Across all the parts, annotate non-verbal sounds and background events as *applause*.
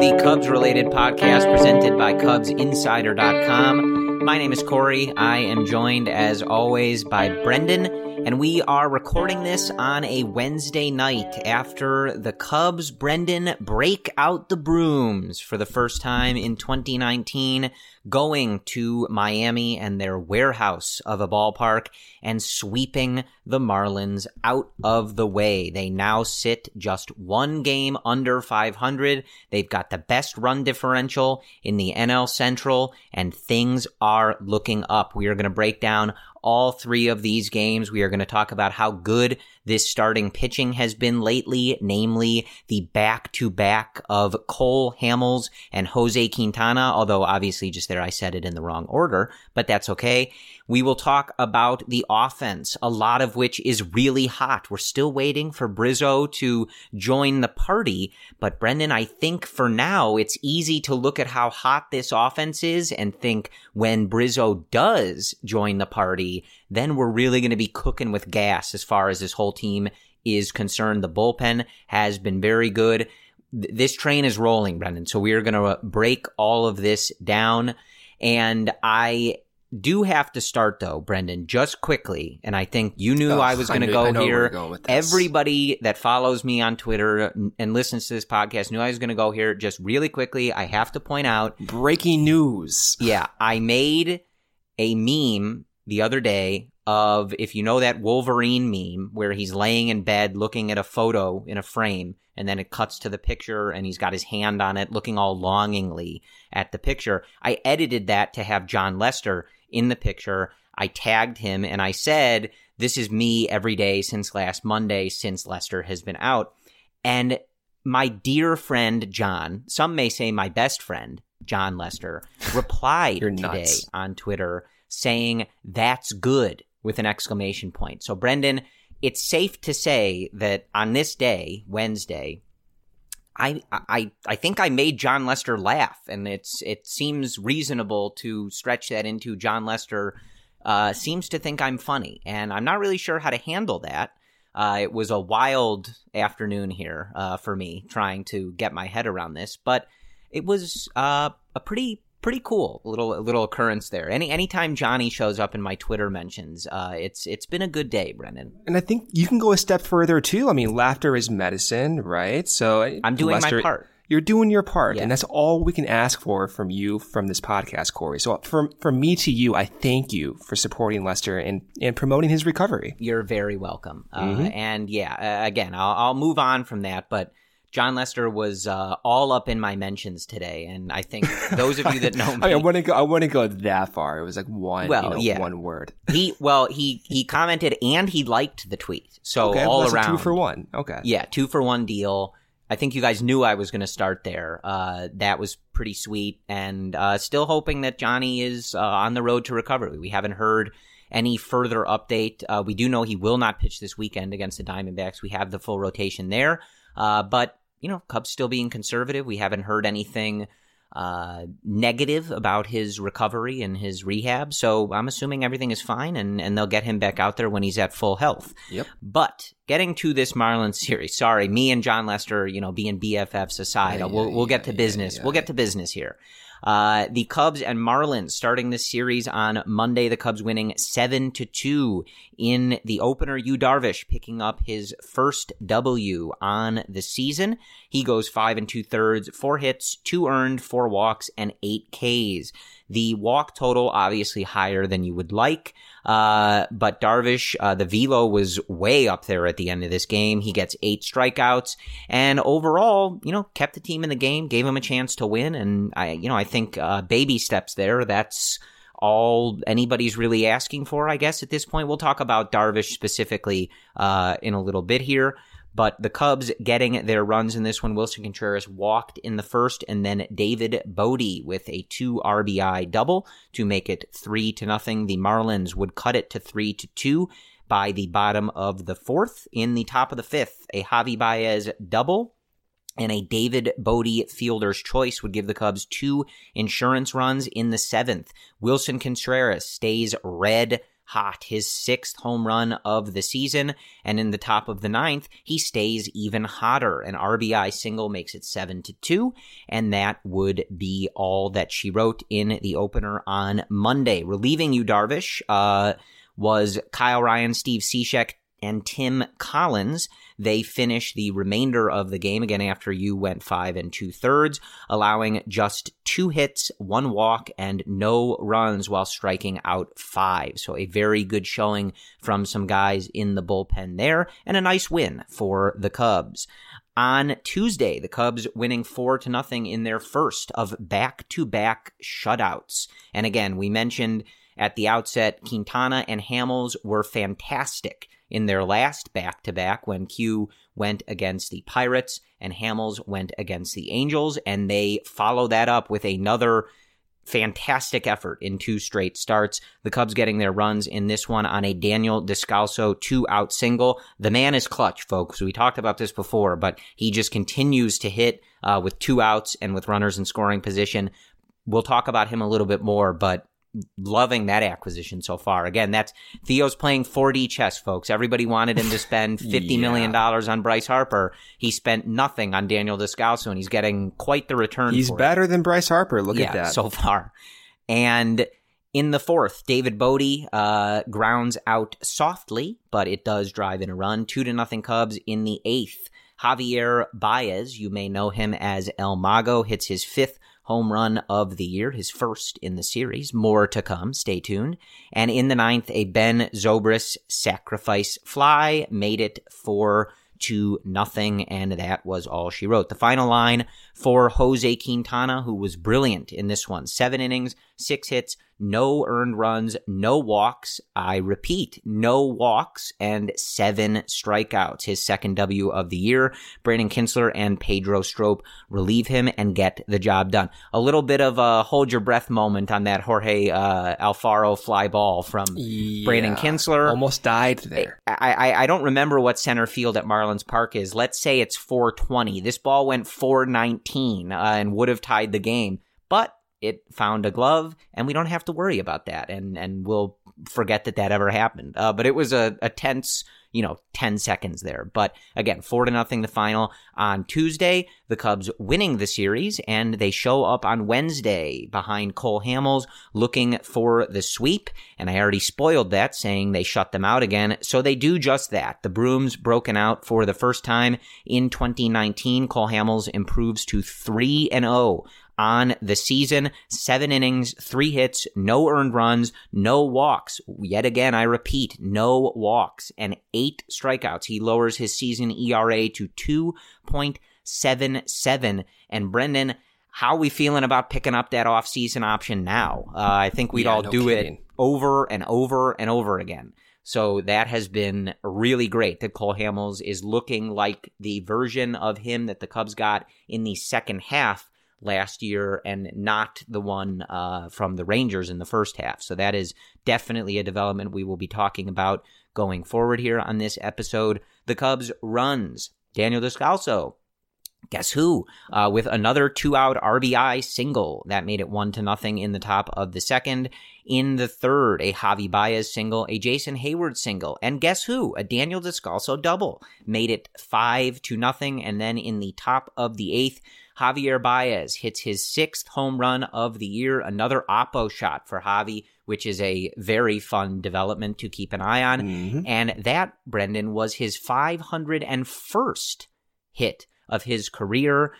The Cubs related podcast presented by CubsInsider.com. My name is Corey. I am joined, as always, by Brendan, and we are recording this on a Wednesday night after the Cubs, Brendan, break out the brooms for the first time in 2019, going to Miami and their warehouse of a ballpark and sweeping the Marlins out of the way. They now sit just one game under 500. They've got the best run differential in the NL Central, and things are looking up. We are going to break down all three of these games. We are going to talk about how good this starting pitching has been lately, namely the back to back of Cole Hamels and Jose Quintana, although obviously just there I said it in the wrong order, but that's okay. We will talk about the offense, a lot of which is really hot. We're still waiting for Bryzzo to join the party, but Brendan, I think for now it's easy to look at how hot this offense is and think when Bryzzo does join the party, then we're really going to be cooking with gas as far as this whole team is concerned. The bullpen has been very good. This train is rolling, Brendan. So we are going to uh, break all of this down. And I do have to start though, Brendan, just quickly. And I think you knew Ugh, I was going to go I know where here. going. Everybody that follows me on Twitter and listens to this podcast knew I was going to go here. Just really quickly, I have to point out Breaking news. yeah, I made a meme the other day of if you know that Wolverine meme where he's laying in bed looking at a photo in a frame and then it cuts to the picture and he's got his hand on it looking all longingly at the picture. I edited that to have Jon Lester in the picture. I tagged him and I said, this is me every day since last Monday since Lester has been out. And my dear friend Jon, some may say my best friend, Jon Lester, replied *laughs* today on Twitter saying, That's good with an exclamation point. So, Brendan, it's safe to say that on this day, Wednesday, I, I I think I made Jon Lester laugh, and it's it seems reasonable to stretch that into Jon Lester uh, seems to think I'm funny, and I'm not really sure how to handle that. Uh, it was a wild afternoon here uh, for me trying to get my head around this, but it was uh, a pretty pretty cool little little occurrence there. Any anytime Johnny shows up in my Twitter mentions, uh, it's it's been a good day, Brendan. And I think you can go a step further too. I mean, laughter is medicine, right? So I'm doing my part. You're doing your part, Yeah. and that's all we can ask for from you from this podcast, Corey. So from from me to you, I thank you for supporting Lester and and promoting his recovery. You're very welcome. Uh, Mm-hmm. and yeah, uh, again, I'll, I'll move on from that, but. Jon Lester was uh, all up in my mentions today, and I think *laughs* those of you that know me, I mean, I wouldn't go. I wouldn't go that far. It was like one, Well, you know, yeah. one word. he *laughs* well he he commented and he liked the tweet, so Okay, all well, around two for one. Okay, Yeah, two for one deal. I think you guys knew I was going to start there. Uh, that was pretty sweet, and uh, still hoping that Johnny is uh, on the road to recovery. We haven't heard any further update. Uh, we do know he will not pitch this weekend against the Diamondbacks. We have the full rotation there, uh, but you know, Cubs still being conservative. We haven't heard anything uh, negative about his recovery and his rehab. So I'm assuming everything is fine and, and they'll get him back out there when he's at full health. Yep. But getting to this Marlins *laughs* series, sorry, me and Jon Lester, you know, being BFFs aside, Yeah, we'll, we'll get to business. yeah. We'll get to business here. Uh, the Cubs and Marlins starting this series on Monday. The Cubs winning seven to two in the opener. Yu Darvish picking up his first W on the season. He goes five and two thirds, four hits, two earned, four walks, and eight Ks. The walk total obviously higher than you would like, uh, but Darvish, uh, the velo was way up there at the end of this game. He gets eight strikeouts, and overall, you know, kept the team in the game, gave him a chance to win, and I, you know, I think uh, baby steps there. That's all anybody's really asking for, I guess, at this point. We'll talk about Darvish specifically uh, in a little bit here. But the Cubs getting their runs in this one. Willson Contreras walked in the first, and then David Bote with a two RBI double to make it three to nothing. The Marlins would cut it to three to two by the bottom of the fourth. In the top of the fifth, a Javy Baez double and a David Bote fielder's choice would give the Cubs two insurance runs in the seventh. Willson Contreras stays red hot, his sixth home run of the season. And in the top of the ninth, he stays even hotter. An RBI single makes it seven to two. And that would be all that she wrote in the opener on Monday. Relieving Yu, Darvish, uh, was Kyle Ryan, Steve Cishek, and Tim Collins. They finish the remainder of the game again after Yu went five and two thirds, allowing just two hits, one walk, and no runs while striking out five. So a very good showing from some guys in the bullpen there, and a nice win for the Cubs. On Tuesday, the Cubs winning four to nothing in their first of back-to-back shutouts. And again, we mentioned at the outset, Quintana and Hamels were fantastic in their last back to back when Q went against the Pirates and Hamels went against the Angels, and they follow that up with another fantastic effort in two straight starts. The Cubs getting their runs in this one on a Daniel Descalso two out single. The man is clutch, folks. We talked about this before, but he just continues to hit uh, with two outs and with runners in scoring position. We'll talk about him a little bit more, but loving that acquisition so far. Again, that's Theo's playing 4D chess, folks. Everybody wanted him to spend *laughs* fifty million dollars on Bryce Harper. He spent nothing on Daniel Descalso, and he's getting quite the return. He's for it. better than Bryce Harper. Look yeah, at that. so far. And in the fourth, David Bote uh, grounds out softly, but it does drive in a run. Two to nothing Cubs in the eighth. Javier Baez, you may know him as El Mago, hits his fifth home run of the year, his first in the series. More to come. Stay tuned. And in the ninth, a Ben Zobrist sacrifice fly made it for to nothing, and that was all she wrote. The final line for Jose Quintana, who was brilliant in this one. Seven innings, six hits, no earned runs, no walks. I repeat, no walks and seven strikeouts. His second W of the year. Brandon Kintzler and Pedro Strop relieve him and get the job done. A little bit of a hold your breath moment on that Jorge uh, Alfaro fly ball from Brandon Yeah. Kintzler. almost died there. I, I I don't remember what center field at Marlins Park is. Let's say it's 420. This ball went 419 uh, and would have tied the game, but it found a glove, and we don't have to worry about that, and and we'll forget that that ever happened. Uh, but it was a, a tense, you know, 10 seconds there. But again, four to nothing the final on Tuesday. The Cubs winning the series, and they show up on Wednesday behind Cole Hamels, looking for the sweep. And I already spoiled that, saying they shut them out again. So they do just that. The Brooms broken out for the first time in 2019. Cole Hamels improves to 3 and 0 on the season. Seven innings, three hits, no earned runs, no walks. Yet again, I repeat, no walks and eight strikeouts. He lowers his season ERA to 2.77. And Brendan, how are we feeling about picking up that offseason option now? Uh, I think we'd Yeah, all no do kidding. it over and over and over again. So that has been really great that Cole Hamels is looking like the version of him that the Cubs got in the second half last year and not the one uh, from the Rangers in the first half. So that is definitely a development we will be talking about going forward here on this episode. The Cubs runs. Daniel Descalso guess who? Uh, with another two out RBI single that made it one to nothing in the top of the second. In the third, a Javy Baez single, a Jason Heyward single, and guess who? A Daniel Descalso double made it five to nothing. And then in the top of the eighth, Javier Baez hits his sixth home run of the year, another Oppo shot for Javy, which is a very fun development to keep an eye on. Mm-hmm. And that, Brendan, was his 501st hit of his career.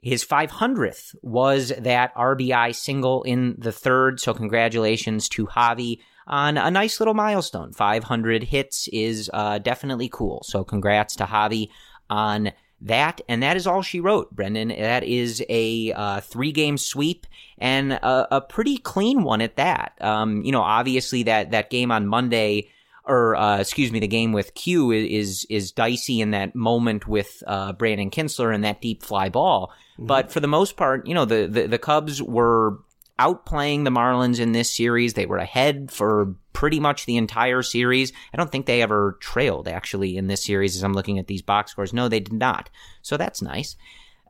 His 500th was that RBI single in the third. So, congratulations to Javy on a nice little milestone. 500 hits is uh, definitely cool. So, congrats to Javy on that. And that is all she wrote, Brendan. That is a uh, three game sweep and a, a, pretty clean one at that. Um, you know, obviously, that, that game on Monday or uh, excuse me, the game with Q is is dicey in that moment with uh, Brandon Kintzler and that deep fly ball. Mm-hmm. But for the most part, you know, the, the, the Cubs were outplaying the Marlins in this series. They were ahead for pretty much the entire series. I don't think they ever trailed actually in this series as I'm looking at these box scores. No, they did not. So that's nice.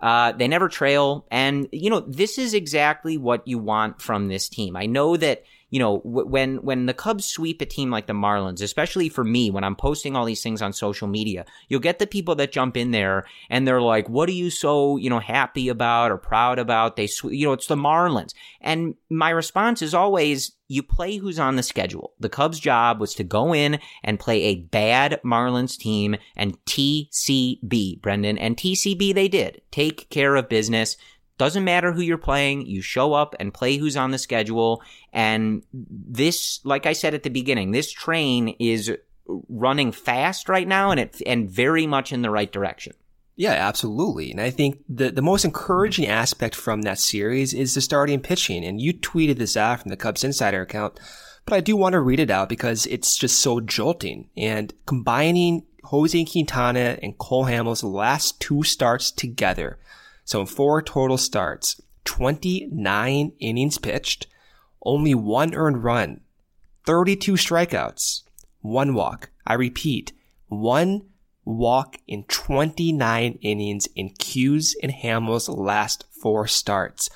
Uh, they never trail. And, you know, this is exactly what you want from this team. I know that you know, when when the Cubs sweep a team like the Marlins, especially for me, when I'm posting all these things on social media, you'll get the people that jump in there and they're like, "What are you so you know happy about or proud about?" They, sw- you know, it's the Marlins, and my response is always, "You play who's on the schedule." The Cubs' job was to go in and play a bad Marlins team and TCB, Brendan, and TCB they did. Take care of business. Doesn't matter who you're playing, you show up and play who's on the schedule. And this, like I said at the beginning, this train is running fast right now and it and very much in the right direction. Yeah, absolutely. And I think the, the most encouraging aspect from that series is the starting pitching. And you tweeted this out from the Cubs Insider account, but I do want to read it out because it's just so jolting. And combining Jose Quintana and Cole Hamels' last two starts together so in four total starts, 29 innings pitched, only one earned run, 32 strikeouts, one walk. I repeat, one walk in 29 innings in Q's and Hamels' last four starts.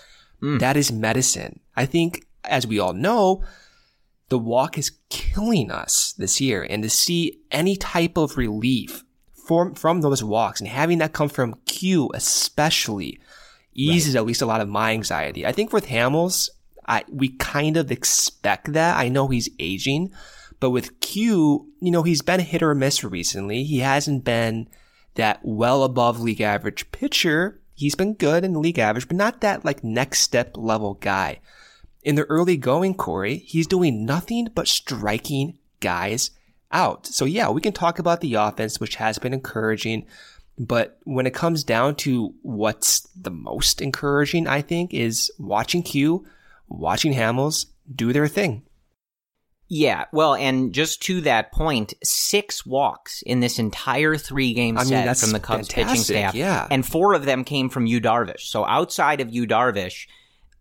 Mm. That is medicine. I think, as we all know, the walk is killing us this year and to see any type of relief from, from those walks and having that come from Q especially eases right. at least a lot of my anxiety. I think with Hamels, I, we kind of expect that. I know he's aging, but with Q, you know, he's been hit or miss recently. He hasn't been that well above league average pitcher. He's been good in the league average, but not that like next step level guy. In the early going, Corey, he's doing nothing but striking guys out. So yeah, we can talk about the offense, which has been encouraging. But when it comes down to what's the most encouraging, I think, is watching Q, watching Hamels do their thing. Yeah, well, and just to that point, six walks in this entire three game I set from the Cubs pitching staff. Yeah. And four of them came from Yu Darvish. So outside of Yu Darvish,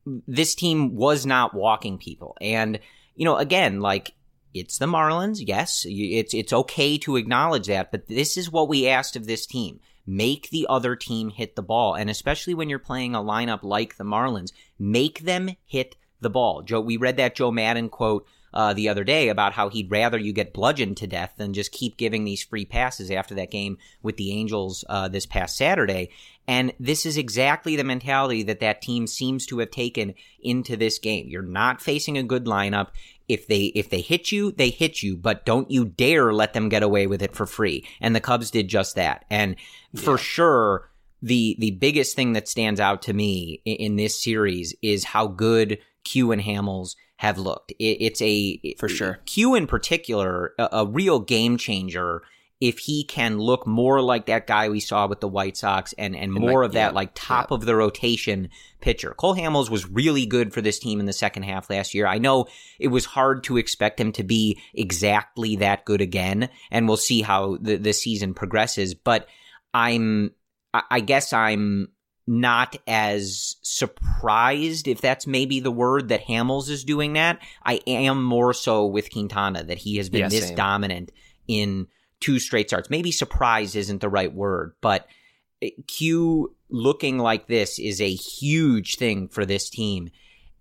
this team was not walking people. And, you know, again, like it's the Marlins. Yes, it's it's okay to acknowledge that, but this is what we asked of this team. Make the other team hit the ball, and especially when you're playing a lineup like the Marlins, make them hit the ball. Joe, we read that Joe Maddon quote uh, the other day about how he'd rather you get bludgeoned to death than just keep giving these free passes after that game with the Angels uh, this past Saturday. And this is exactly the mentality that that team seems to have taken into this game. You're not facing a good lineup. If they if they hit you, they hit you, but don't you dare let them get away with it for free. And the Cubs did just that. And yeah. for sure, the the biggest thing that stands out to me in, in this series is how good Q and Hamels have looked. It, it's a for sure Q in particular, a, a real game changer if he can look more like that guy we saw with the White Sox and, and And more like- of that yeah, like top yeah. of the rotation pitcher. Cole Hamels was really good for this team in the second half last year. I know it was hard to expect him to be exactly that good again, and we'll see how the, the season progresses, but I'm I I guess I'm not as surprised if that's maybe the word that Hamels is doing that. I am more so with Quintana that he has been Yeah, this same. dominant in two straight starts. Maybe surprise isn't the right word, but Q looking like this is a huge thing for this team.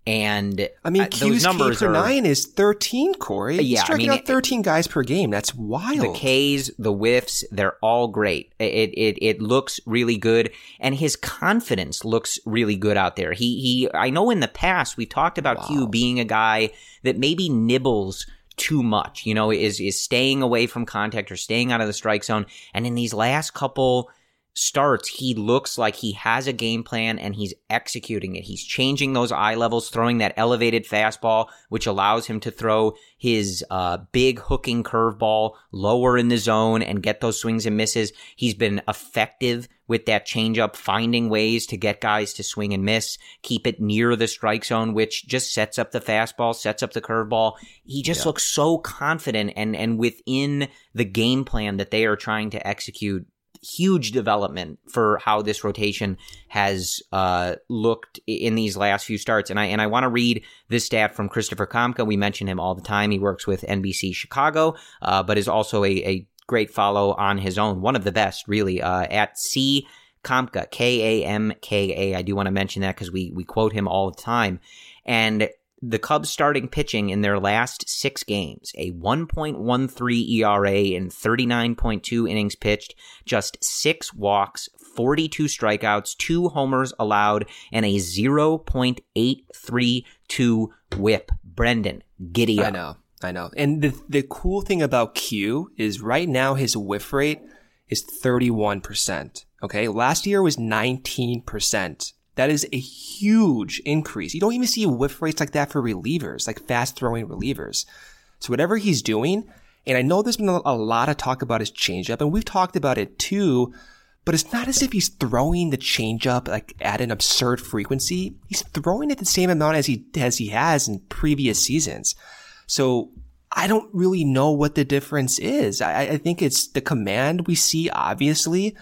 And I mean, uh, Q's K per nine is 13, Corey. He's Yeah, I mean, out 13 guys per game. That's wild. the K's, the whiffs, they're all great. It, it it looks really good, and his confidence looks really good out there. He he. I know in the past we talked about Q being a guy that maybe nibbles too much. You know, is is staying away from contact or staying out of the strike zone. And in these last couple starts, he looks like he has a game plan and he's executing it. He's changing those eye levels, throwing that elevated fastball, which allows him to throw his uh, big hooking curveball lower in the zone and get those swings and misses. He's been effective with that changeup, finding ways to get guys to swing and miss, keep it near the strike zone, which just sets up the fastball, sets up the curveball. He just looks so confident and, and within the game plan that they are trying to execute huge development for how this rotation has uh, looked in these last few starts. And I and I want to read this stat from Christopher Kamka. We mention him all the time. He works with NBC Chicago, uh, but is also a, a great follow on his own. One of the best, really, uh, at C. Kamka, K A M K A. I do want to mention that because we we quote him all the time. And the Cubs starting pitching in their last six games, a 1.13 ERA in 39.2 innings pitched, just six walks, 42 strikeouts, two homers allowed, and a 0.832 whip. Brendan, giddy up. I know, I know. And the the cool thing about Q is right now his whiff rate is 31%. Okay. Last year was 19%. That is a huge increase. You don't even see whiff rates like that for relievers, like fast throwing relievers. So whatever he's doing, and I know there's been a lot of talk about his changeup, and we've talked about it too, but it's not as if he's throwing the changeup like at an absurd frequency. He's throwing it the same amount as he as he has in previous seasons. So I don't really know what the difference is. I, I think it's the command we see, obviously.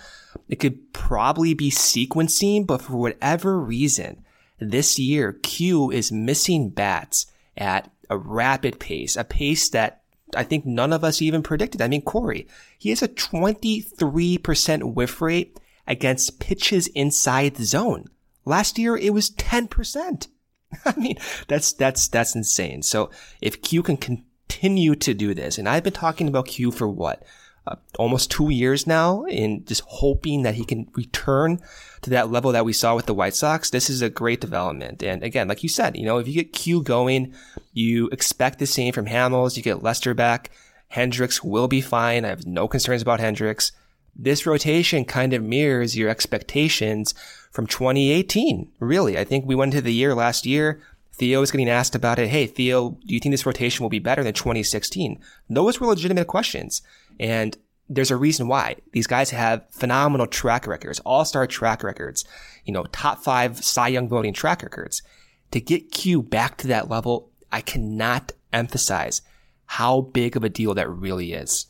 It could probably be sequencing, but for whatever reason, this year, Q is missing bats at a rapid pace, a pace that I think none of us even predicted. I mean, Corey, he has a 23% whiff rate against pitches inside the zone. Last year, it was 10%. *laughs* I mean, that's, that's, that's insane. So if Q can continue to do this, and I've been talking about Q for what? Uh, almost two years now in just hoping that he can return to that level that we saw with the White Sox. This is a great development. And again, like you said, you know, if you get Q going, you expect the same from Hamels. You get Lester back. Hendricks will be fine. I have no concerns about Hendricks. This rotation kind of mirrors your expectations from 2018. Really, I think we went into the year last year. Theo was getting asked about it. Hey, Theo, do you think this rotation will be better than 2016? Those were legitimate questions. And there's a reason why. These guys have phenomenal track records, all-star track records, you know, top five Cy Young voting track records. To get Q back to that level, I cannot emphasize how big of a deal that really is.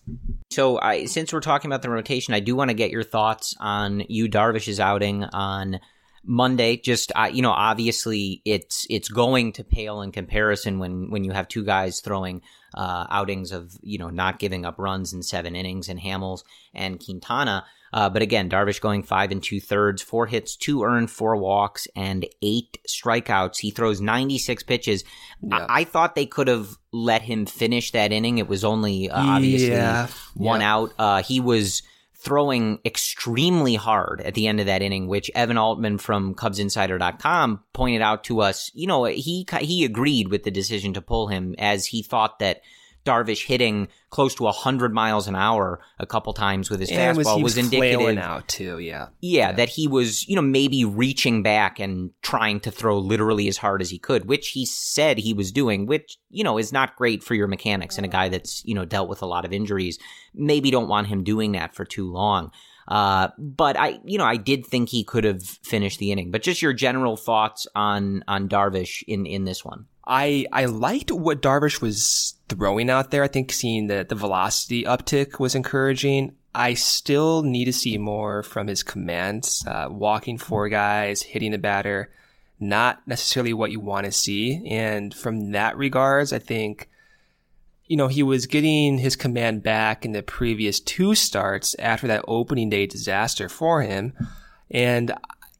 So, I, since we're talking about the rotation, I do want to get your thoughts on Yu Darvish's outing on Monday. Just uh, you know, obviously it's it's going to pale in comparison when when you have two guys throwing uh, outings of you know not giving up runs in seven innings, and Hamels and Quintana. Uh, but again, Darvish going five and two thirds, four hits, two earned, four walks, and eight strikeouts. He throws 96 pitches. Yeah. I-, I thought they could have let him finish that inning. It was only uh, obviously Yeah. one Yeah. out. Uh, he was throwing extremely hard at the end of that inning, which Evan Altman from CubsInsider.com pointed out to us. You know, he he agreed with the decision to pull him as he thought that Darvish hitting close to 100 miles an hour a couple times with his And was, fastball he was, was indicative. out too. Yeah. Yeah, that he was, you know, maybe reaching back and trying to throw literally as hard as he could, which he said he was doing, which, you know, is not great for your mechanics and a guy that's, you know, dealt with a lot of injuries. Maybe don't want him doing that for too long. Uh, but I, you know, I did think he could have finished the inning. But just your general thoughts on on Darvish in in this one. I I liked what Darvish was throwing out there. I think seeing the the velocity uptick was encouraging. I still need to see more from his commands, uh, walking four guys, hitting the batter, not necessarily what you want to see. And from that regards, I think, you know, he was getting his command back in the previous two starts after that opening day disaster for him. And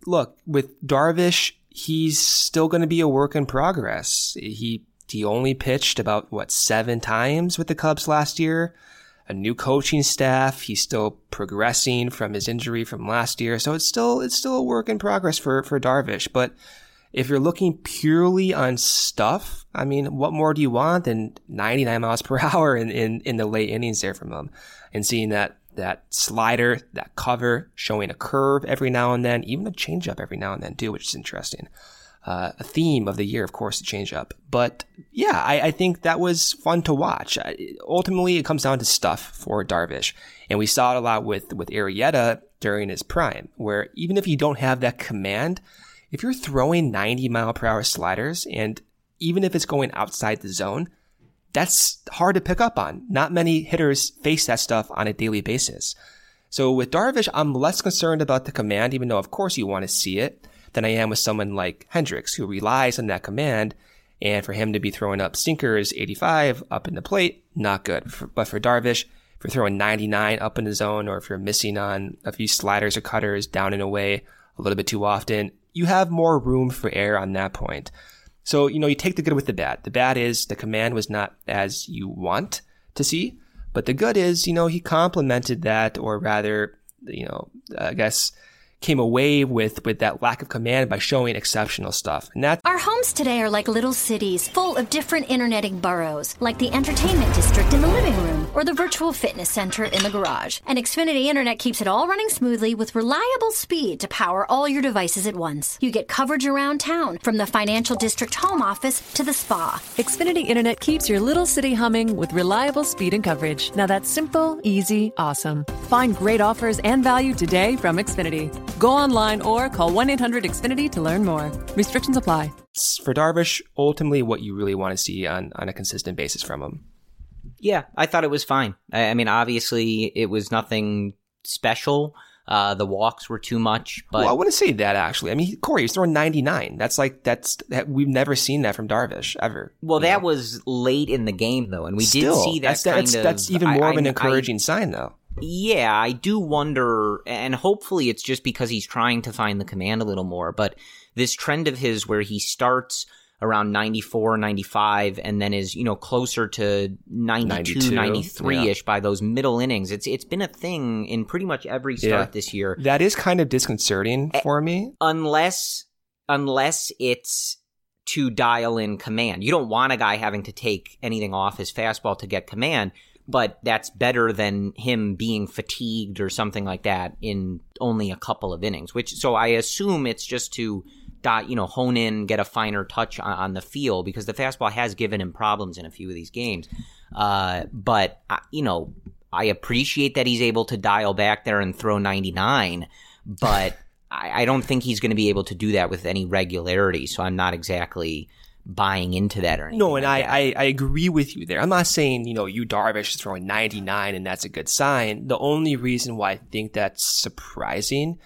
look, with Darvish, he's still going to be a work in progress. He he only pitched about what seven times with the Cubs last year. A new coaching staff. He's still progressing from his injury from last year, so it's still it's still a work in progress for for Darvish. But if you're looking purely on stuff, I mean, what more do you want than 99 miles per *laughs* hour in, in, in the late innings there from him? And seeing that, that slider, that cover, showing a curve every now and then, even a changeup every now and then too, which is interesting. Uh, a theme of the year, of course, the changeup. But yeah, I, I think that was fun to watch. I, ultimately, it comes down to stuff for Darvish. And we saw it a lot with, with Arrieta during his prime, where even if you don't have that command, if you're throwing 90 mile per hour sliders and even if it's going outside the zone, that's hard to pick up on. Not many hitters face that stuff on a daily basis. So with Darvish, I'm less concerned about the command, even though of course you want to see it, than I am with someone like Hendricks, who relies on that command. And for him to be throwing up sinkers 85 up in the plate, not good. But for Darvish, if you're throwing 99 up in the zone, or if you're missing on a few sliders or cutters down and away a little bit too often, you have more room for error on that point. So, you know, you take the good with the bad. The bad is the command was not as you want to see, but the good is, you know, he complemented that, or rather, you know, I guess came away with with that lack of command by showing exceptional stuff. And that Our homes today are like little cities full of different interneting boroughs, like the entertainment district in the living room or the virtual fitness center in the garage. And Xfinity Internet keeps it all running smoothly with reliable speed to power all your devices at once. You get coverage around town, from the financial district home office to the spa. Xfinity Internet keeps your little city humming with reliable speed and coverage. Now that's simple, easy, awesome. Find great offers and value today from Xfinity. Go online or call 1 800 Xfinity to learn more. Restrictions apply. for Darvish, ultimately what you really want to see on, on a consistent basis from him. Yeah, I thought it was fine. I, I mean, obviously, it was nothing special. Uh, the walks were too much, but well, I wouldn't say that actually. I mean, Corey, he's throwing 99. That's like, that's, that, we've never seen that from Darvish ever. well, that know? was late in the game though, and we Still, did see that that's, kind that's, of. that's even I- more of an I- I- encouraging sign though. Yeah, I do wonder, and hopefully it's just because he's trying to find the command a little more, but this trend of his where he starts around 94, 95, and then is, you know, closer to 92, 92, 93-ish by those middle innings. It's It's been a thing in pretty much every start Yeah. this year. That is kind of disconcerting Eh, for me. unless unless it's to dial in command. You don't want a guy having to take anything off his fastball to get command, but that's better than him being fatigued or something like that in only a couple of innings. Which so I assume it's just to dot you know hone in, get a finer touch on, on the feel because the fastball has given him problems in a few of these games. Uh, but uh, you know. I appreciate that he's able to dial back there and throw 99, but I, I don't think he's going to be able to do that with any regularity. So I'm not exactly buying into that or anything. No, and like I. I, I agree with you there. I'm not saying, you know, Yu Darvish is throwing 99 and that's a good sign. The only reason why I think that's surprising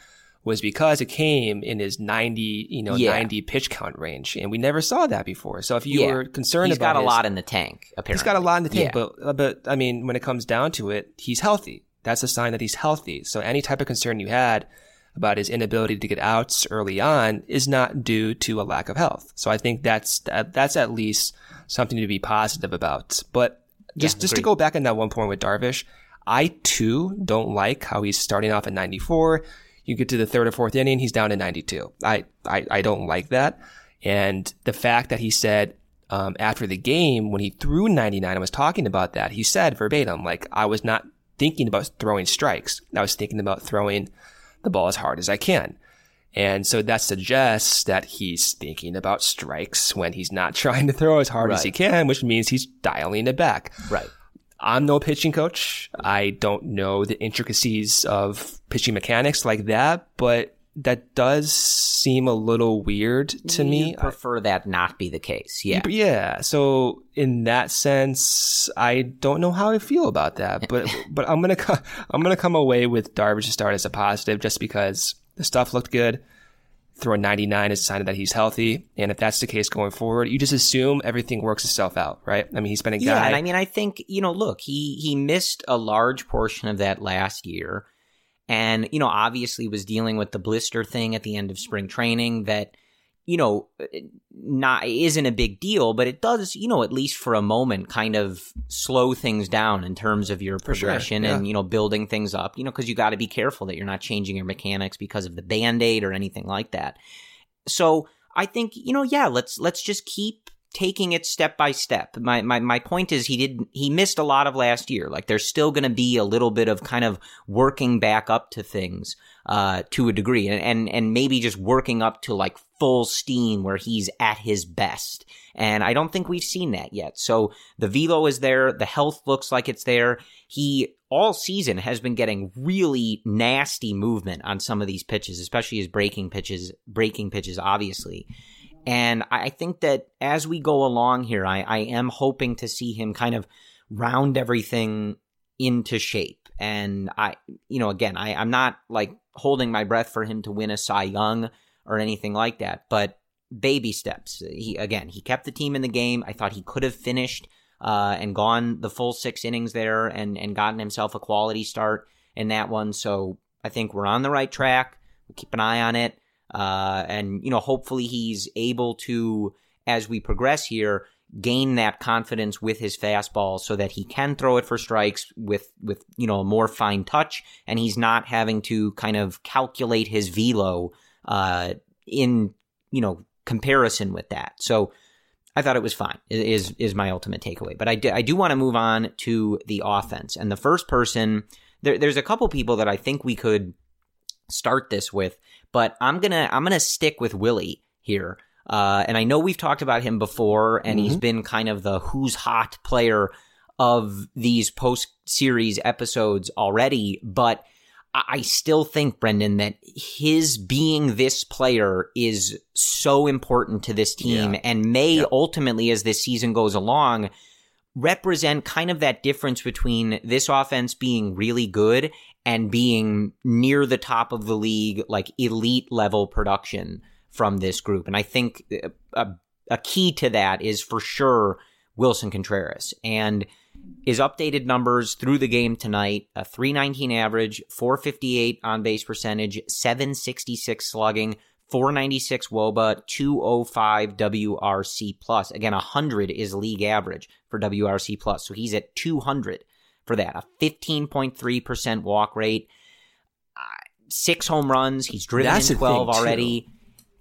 was because it came in his 90, you know, Yeah. 90 pitch count range. And we never saw that before. So if you Yeah. were concerned he's about He's got a his- lot in the tank. Apparently, He's got a lot in the tank, Yeah. but, uh, but I mean, when it comes down to it, he's healthy. That's a sign that he's healthy. So any type of concern you had about his inability to get outs early on is not due to a lack of health. So I think that's that's at least something to be positive about. But just Yeah, just to go back on that one point with Darvish, I too don't like how he's starting off at 94. You get to the third or fourth inning, he's down to 92. I I, I don't like that. And the fact that he said um, after the game when he threw 99 and was talking about that, he said verbatim, like, I was not thinking about throwing strikes. I was thinking about throwing the ball as hard as I can. And so that suggests that he's thinking about strikes when he's not *laughs* trying to throw as hard Right. as he can, which means he's dialing it back. Right. I'm no pitching coach. I don't know the intricacies of pitching mechanics like that, but that does seem a little weird to me. You prefer that not be the case. Yeah. Yeah. So in that sense, I don't know how I feel about that, *laughs* but but I'm gonna I'm gonna come away with Darvish's start as a positive just because the stuff looked good. Throw a 99 is a sign that he's healthy, and if that's the case going forward, you just assume everything works itself out, right? I mean, he's been a guy. Yeah, and I mean, I think you know, look, he he missed a large portion of that last year, and you know, obviously was dealing with the blister thing at the end of spring training that you know uh, not isn't a big deal, but it does you know at least for a moment kind of slow things down in terms of your For sure, progression yeah. and you know building things up. You know, because you got to be careful that you're not changing your mechanics because of the band aid or anything like that. So I think you know, yeah, let's let's just keep taking it step by step. My my my point is he did he missed a lot of last year. Like there's still going to be a little bit of kind of working back up to things uh to a degree and and and maybe just working up to like full steam where he's at his best. And I don't think we've seen that yet. So the velo is there, the health looks like it's there. He all season has been getting really nasty movement on some of these pitches, especially his breaking pitches, breaking pitches obviously. And I think that as we go along here, I, I am hoping to see him kind of round everything into shape. And I, you know, again, I, I'm not like holding my breath for him to win a Cy Young or anything like that, but baby steps. He, again, he kept the team in the game. I thought he could have finished, uh, and gone the full six innings there and, and gotten himself a quality start in that one. So I think we're on the right track. We'll keep an eye on it. Uh, and, you know, hopefully he's able to, as we progress here, gain that confidence with his fastball so that he can throw it for strikes with, with, you know, a more fine touch. And he's not having to kind of calculate his velo, uh, in, you know, comparison with that. So I thought it was fine, is, is my ultimate takeaway. But I do, I do want to move on to the offense. And the first person, there, there's a couple people that I think we could start this with, but I'm gonna I'm gonna stick with Willie here. Uh, and I know we've talked about him before, and he's been kind of the who's hot player of these post series episodes already. But I I still think, Brendan, that his being this player is so important to this team and may ultimately, as this season goes along, represent kind of that difference between this offense being really good and being near the top of the league, like elite level production from this group. And I think uh, a, a key to that is for sure Willson Contreras. And his updated numbers through the game tonight a 319 average, 458 on base percentage, 766 slugging, 496 woba 205 wrc plus again 100 is league average for wrc plus so he's at 200 for that a 15.3% walk rate uh, six home runs he's driven That's in 12 thing, too. already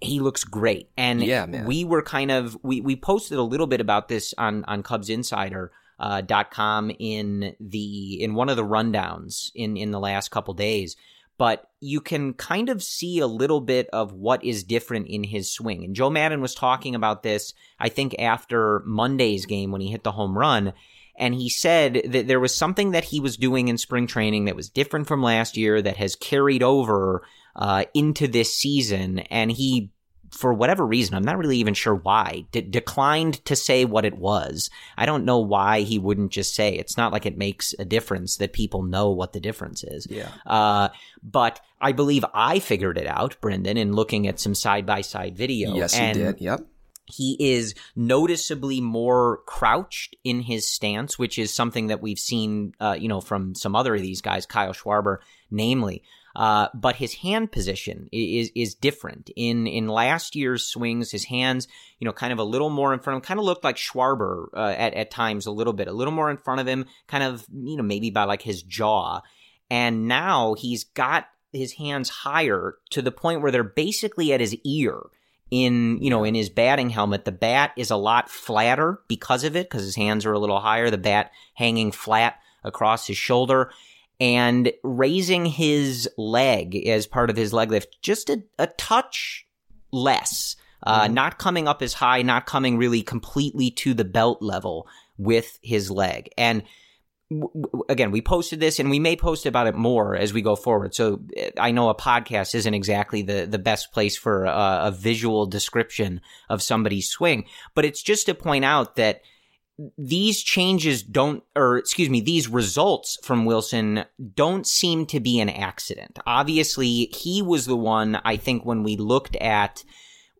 he looks great and Yeah, man. we were kind of we, we posted a little bit about this on on cubs insider uh, dot com in the in one of the rundowns in in the last couple days but you can kind of see a little bit of what is different in his swing. And Joe Maddon was talking about this, I think, after Monday's game when he hit the home run. And he said that there was something that he was doing in spring training that was different from last year that has carried over uh, into this season. And he, for whatever reason, I'm not really even sure why, de- declined to say what it was. I don't know why he wouldn't just say. It's not like it makes a difference that people know what the difference is. Yeah. Uh, but I believe I figured it out, Brendan, in looking at some side by side video. Yes, and you did. Yep. He is noticeably more crouched in his stance, which is something that we've seen, uh, you know, from some other of these guys, Kyle Schwarber, namely. Uh, but his hand position is is different. In in last year's swings, his hands, you know, kind of a little more in front of him, kind of looked like Schwarber uh, at at times a little bit, a little more in front of him, kind of you know maybe by like his jaw. And now he's got his hands higher to the point where they're basically at his ear in, you know, in his batting helmet, the bat is a lot flatter because of it, because his hands are a little higher, the bat hanging flat across his shoulder and raising his leg as part of his leg lift just a, a touch less. Uh, mm-hmm. not coming up as high, not coming really completely to the belt level with his leg. And again, we posted this and we may post about it more as we go forward. So eh, I know a podcast isn't exactly the, the best place for a, a visual description of somebody's swing, but it's just to point out that these changes don't, or excuse me, these results from Willson don't seem to be an accident. Obviously, he was the one, I think, when we looked at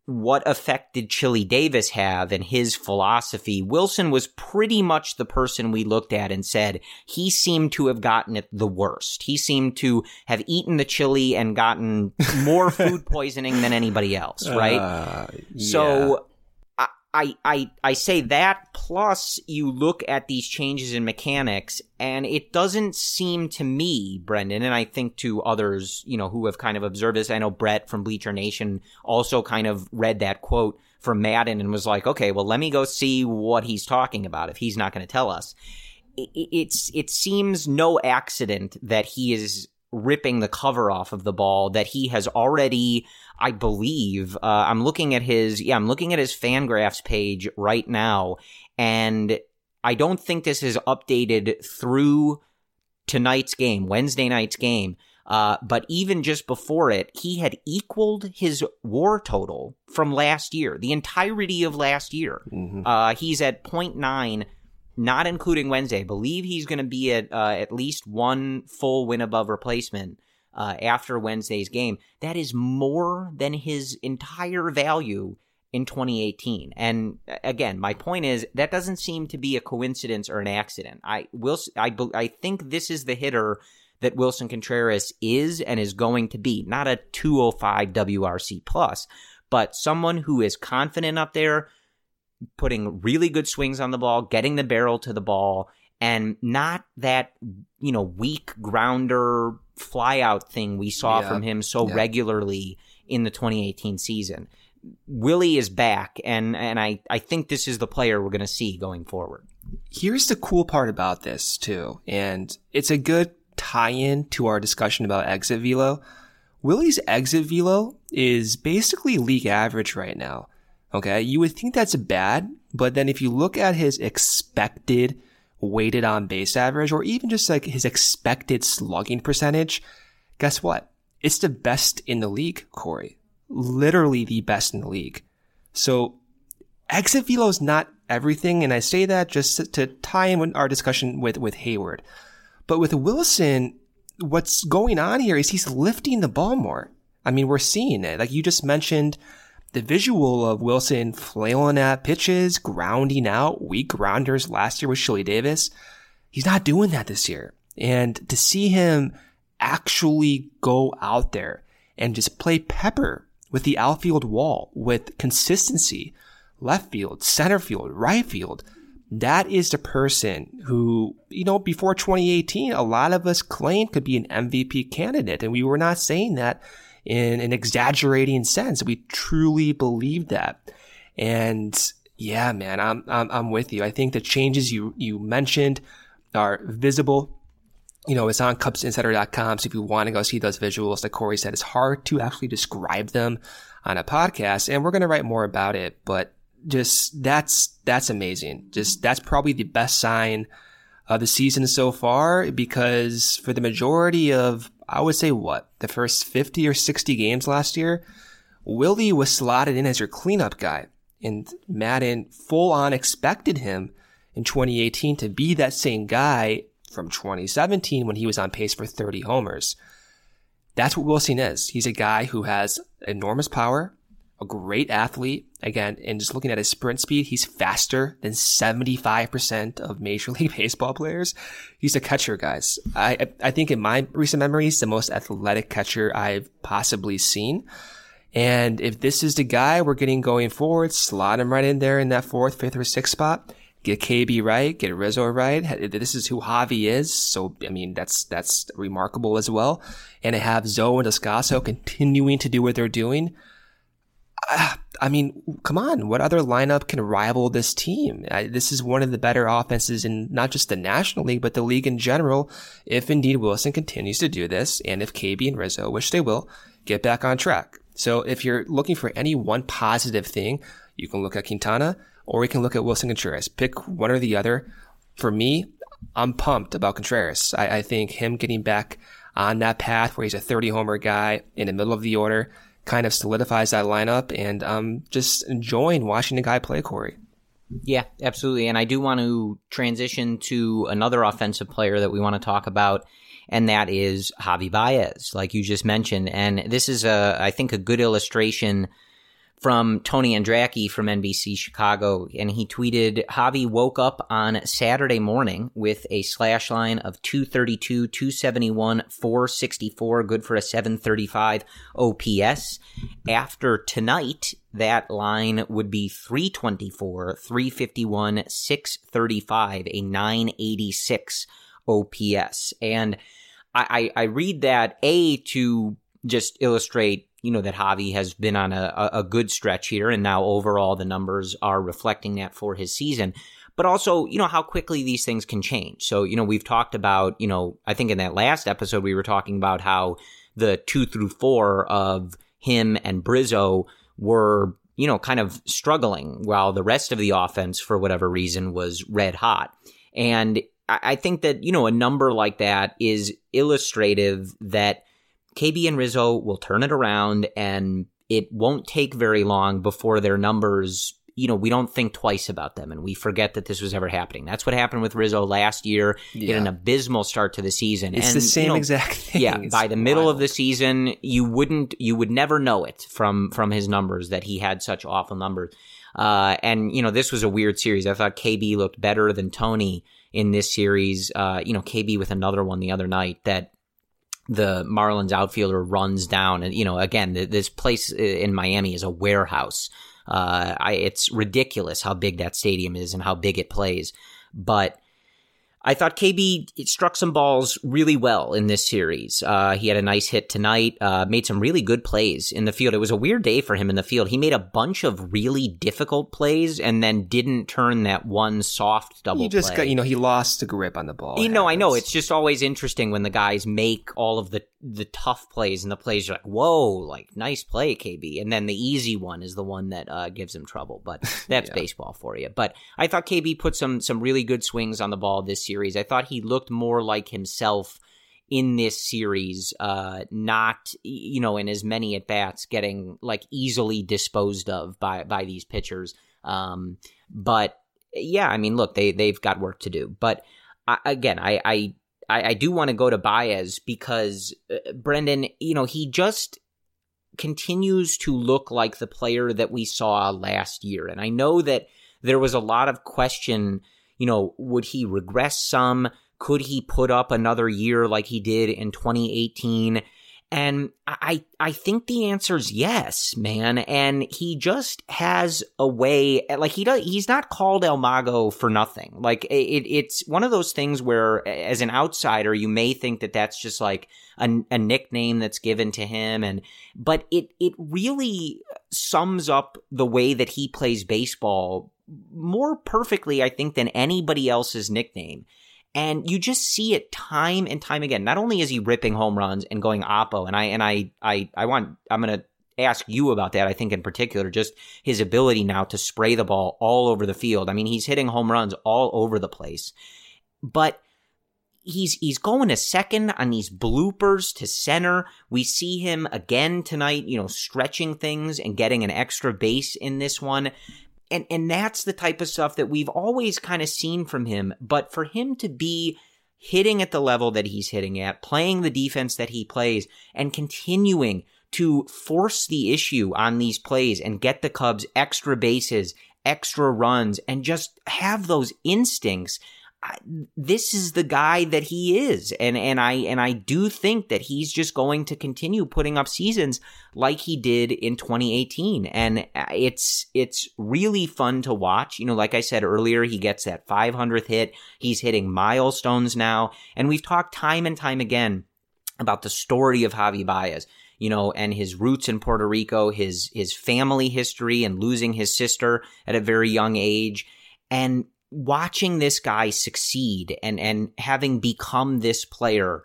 what effect did Chili Davis have and his philosophy? Willson was pretty much the person we looked at and said he seemed to have gotten it the worst. He seemed to have eaten the chili and gotten more *laughs* food poisoning than anybody else, right? Uh, yeah. So I, I, I say that plus you look at these changes in mechanics and it doesn't seem to me, Brendan, and I think to others, you know, who have kind of observed this. I know Brett from Bleacher Nation also kind of read that quote from Maddon and was like, okay, well, let me go see what he's talking about if he's not going to tell us. It, it's, it seems no accident that he is ripping the cover off of the ball that he has already I believe. Uh, I'm looking at his, yeah, I'm looking at his Fangraphs page right now, and I don't think this is updated through tonight's game, Wednesday night's game. Uh, but even just before it, he had equaled his war total from last year, the entirety of last year. Mm-hmm. Uh, he's at 0.9, not including Wednesday. Believe he's going to be at uh, at least one full win above replacement uh, after Wednesday's game, that is more than his entire value in 2018. And again, my point is that doesn't seem to be a coincidence or an accident. I will, I, I think this is the hitter that Willson Contreras is and is going to be. Not a 205 WRC plus, but someone who is confident up there, putting really good swings on the ball, getting the barrel to the ball, and not that you know weak grounder flyout thing we saw yeah. from him so yeah. regularly in the 2018 season. Willie is back, and and I I think this is the player we're going to see going forward. Here's the cool part about this too, and it's a good tie-in to our discussion about exit velo. Willie's exit velo is basically league average right now. Okay, you would think that's bad, but then if you look at his expected weighted on base average or even just like his expected slugging percentage, guess what? It's the best in the league, Corey. Literally the best in the league. So exit velo is not everything. And I say that just to tie in with our discussion with, with Heyward. But with Willson, what's going on here is he's lifting the ball more. I mean, we're seeing it. Like you just mentioned, the visual of Willson flailing at pitches, grounding out, weak grounders last year with Chili Davis, he's not doing that this year. And to see him actually go out there and just play pepper with the outfield wall with consistency, left field, center field, right field, that is the person who, you know, before 2018, a lot of us claimed could be an MVP candidate. And we were not saying that in an exaggerating sense. We truly believe that. And yeah, man, I'm, I'm, I'm with you. I think the changes you, you mentioned are visible. You know, it's on CubsInsider.com. So if you want to go see those visuals, like Corey said, it's hard to actually describe them on a podcast. And we're going to write more about it, but just that's, that's amazing. Just that's probably the best sign of the season so far because for the majority of I would say what, the first 50 or 60 games last year, Willie was slotted in as your cleanup guy. And Maddon full on expected him in 2018 to be that same guy from 2017 when he was on pace for 30 homers. That's what Willson is. He's a guy who has enormous power, a great athlete. Again, and just looking at his sprint speed, he's faster than 75% of Major League *laughs* Baseball players. He's a catcher, guys. I, I think in my recent memories, the most athletic catcher I've possibly seen. And if this is the guy we're getting going forward, slot him right in there in that fourth, fifth, or sixth spot. Get KB right, get Rizzo right. This is who Javy is. So, I mean, that's, that's remarkable as well. And to have Zo and Descalso continuing to do what they're doing *sighs* I mean, come on. What other lineup can rival this team? Uh, this is one of the better offenses in not just the National League, but the league in general. If indeed Willson continues to do this, and if KB and Rizzo, which they will, get back on track. So if you're looking for any one positive thing, you can look at Quintana or you can look at Willson Contreras. Pick one or the other. For me, I'm pumped about Contreras. I, I think him getting back on that path where he's a 30 homer guy in the middle of the order kind of solidifies that lineup and um, just enjoying watching the guy play Corey. Yeah, absolutely. And I do want to transition to another offensive player that we want to talk about, and that is Javy Baez, like you just mentioned. And this is a, I think, a good illustration from Tony Andracki from NBC Chicago, and he tweeted Javy woke up on Saturday morning with a slash line of 232, 271, 464, good for a 735 OPS. After tonight, that line would be 324, 351, 635, a 986 OPS. And I, I, I read that A to just illustrate you know that Javy has been on a, a good stretch here, and now overall the numbers are reflecting that for his season. But also, you know, how quickly these things can change. So, you know, we've talked about, you know, I think in that last episode we were talking about how the two through four of him and Bryzzo were, you know, kind of struggling while the rest of the offense, for whatever reason, was red hot. And I think that, you know, a number like that is illustrative that KB and Rizzo will turn it around and it won't take very long before their numbers, you know, we don't think twice about them and we forget that this was ever happening. That's what happened with Rizzo last year. Yeah. He had an abysmal start to the season. It's and, the same you know, exact *laughs* thing. Yeah, it's by the wild. middle of the season, you wouldn't, you would never know it from from his numbers that he had such awful numbers. Uh, and you know, this was a weird series. I thought KB looked better than Tony in this series. Uh, you know, KB with another one the other night that the Marlins outfielder runs down, and you know, again, this place in Miami is a warehouse. Uh, I, it's ridiculous how big that stadium is and how big it plays. But I thought KB struck some balls really well in this series. Uh, he had a nice hit tonight, uh, made some really good plays in the field. It was a weird day for him in the field. He made a bunch of really difficult plays and then didn't turn that one soft double He just play. got, you know, he lost the grip on the ball. You know, I know. It's just always interesting when the guys make all of the the tough plays, and the plays are like, "Whoa, like nice play, KB," and then the easy one is the one that uh, gives him trouble. But *laughs* that's Yeah. baseball for you. But I thought KB put some some really good swings on the ball this series. I thought he looked more like himself in this series, uh, not you know in as many at bats, getting like easily disposed of by by these pitchers. Um, but yeah, I mean, look, they they've got work to do. But I, again, I, I I do want to go to Baez because uh, Brendan, you know, he just continues to look like the player that we saw last year, and I know that there was a lot of question. You know, would he regress some? Could he put up another year like he did in 2018? And I I think the answer is yes, man. And he just has a way like he does he's not called El Mago for nothing. Like it, it's one of those things where as an outsider you may think that that's just like a, a nickname that's given to him and but it it really sums up the way that he plays baseball more perfectly I think than anybody else's nickname. And you just see it time and time again. Not only is he ripping home runs and going oppo, and I and I I I want I'm gonna ask you about that. I think in particular, just his ability now to spray the ball all over the field. I mean, he's hitting home runs all over the place. But he's he's going to second on these bloopers to center. We see him again tonight, you know, stretching things and getting an extra base in this one and and that's the type of stuff that we've always kind of seen from him. But for him to be hitting at the level that he's hitting at playing the defense that he plays and continuing to force the issue on these plays and get the cubs extra bases extra runs and just have those instincts I, this is the guy that he is. And and I and I do think that he's just going to continue putting up seasons like he did in 2018 and uh, it's it's really fun to watch. You know like I said earlier he gets that 500th hit. He's hitting milestones now. And we've talked time and time again about the story of Javy Baez you know, and his roots in Puerto Rico, his his family history and losing his sister at a very young age. And watching this guy succeed and and having become this player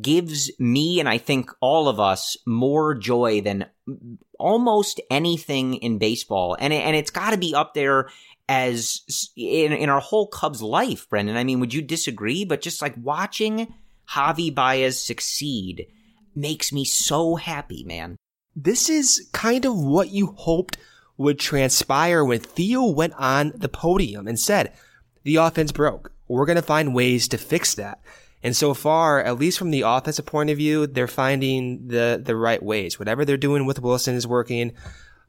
gives me and I think all of us more joy than almost anything in baseball. And and it's got to be up there as in in our whole Cubs life, Brendan. I mean, would you disagree? But just like watching Javy Baez succeed makes me so happy, man. This is kind of what you hoped would transpire when Theo went on the podium and said, the offense broke. We're going to find ways to fix that. And so far, at least from the offensive point of view, they're finding the, the right ways. Whatever they're doing with Willson is working.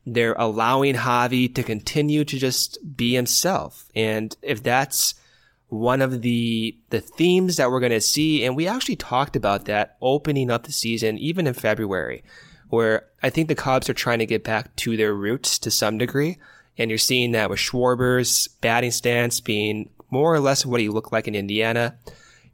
They're allowing Javy to continue to just be himself. And if that's one of the, the themes that we're going to see, and we actually talked about that opening up the season, even in February, where I think the Cubs are trying to get back to their roots to some degree. And you're seeing that with Schwarber's batting stance being more or less what he looked like in Indiana.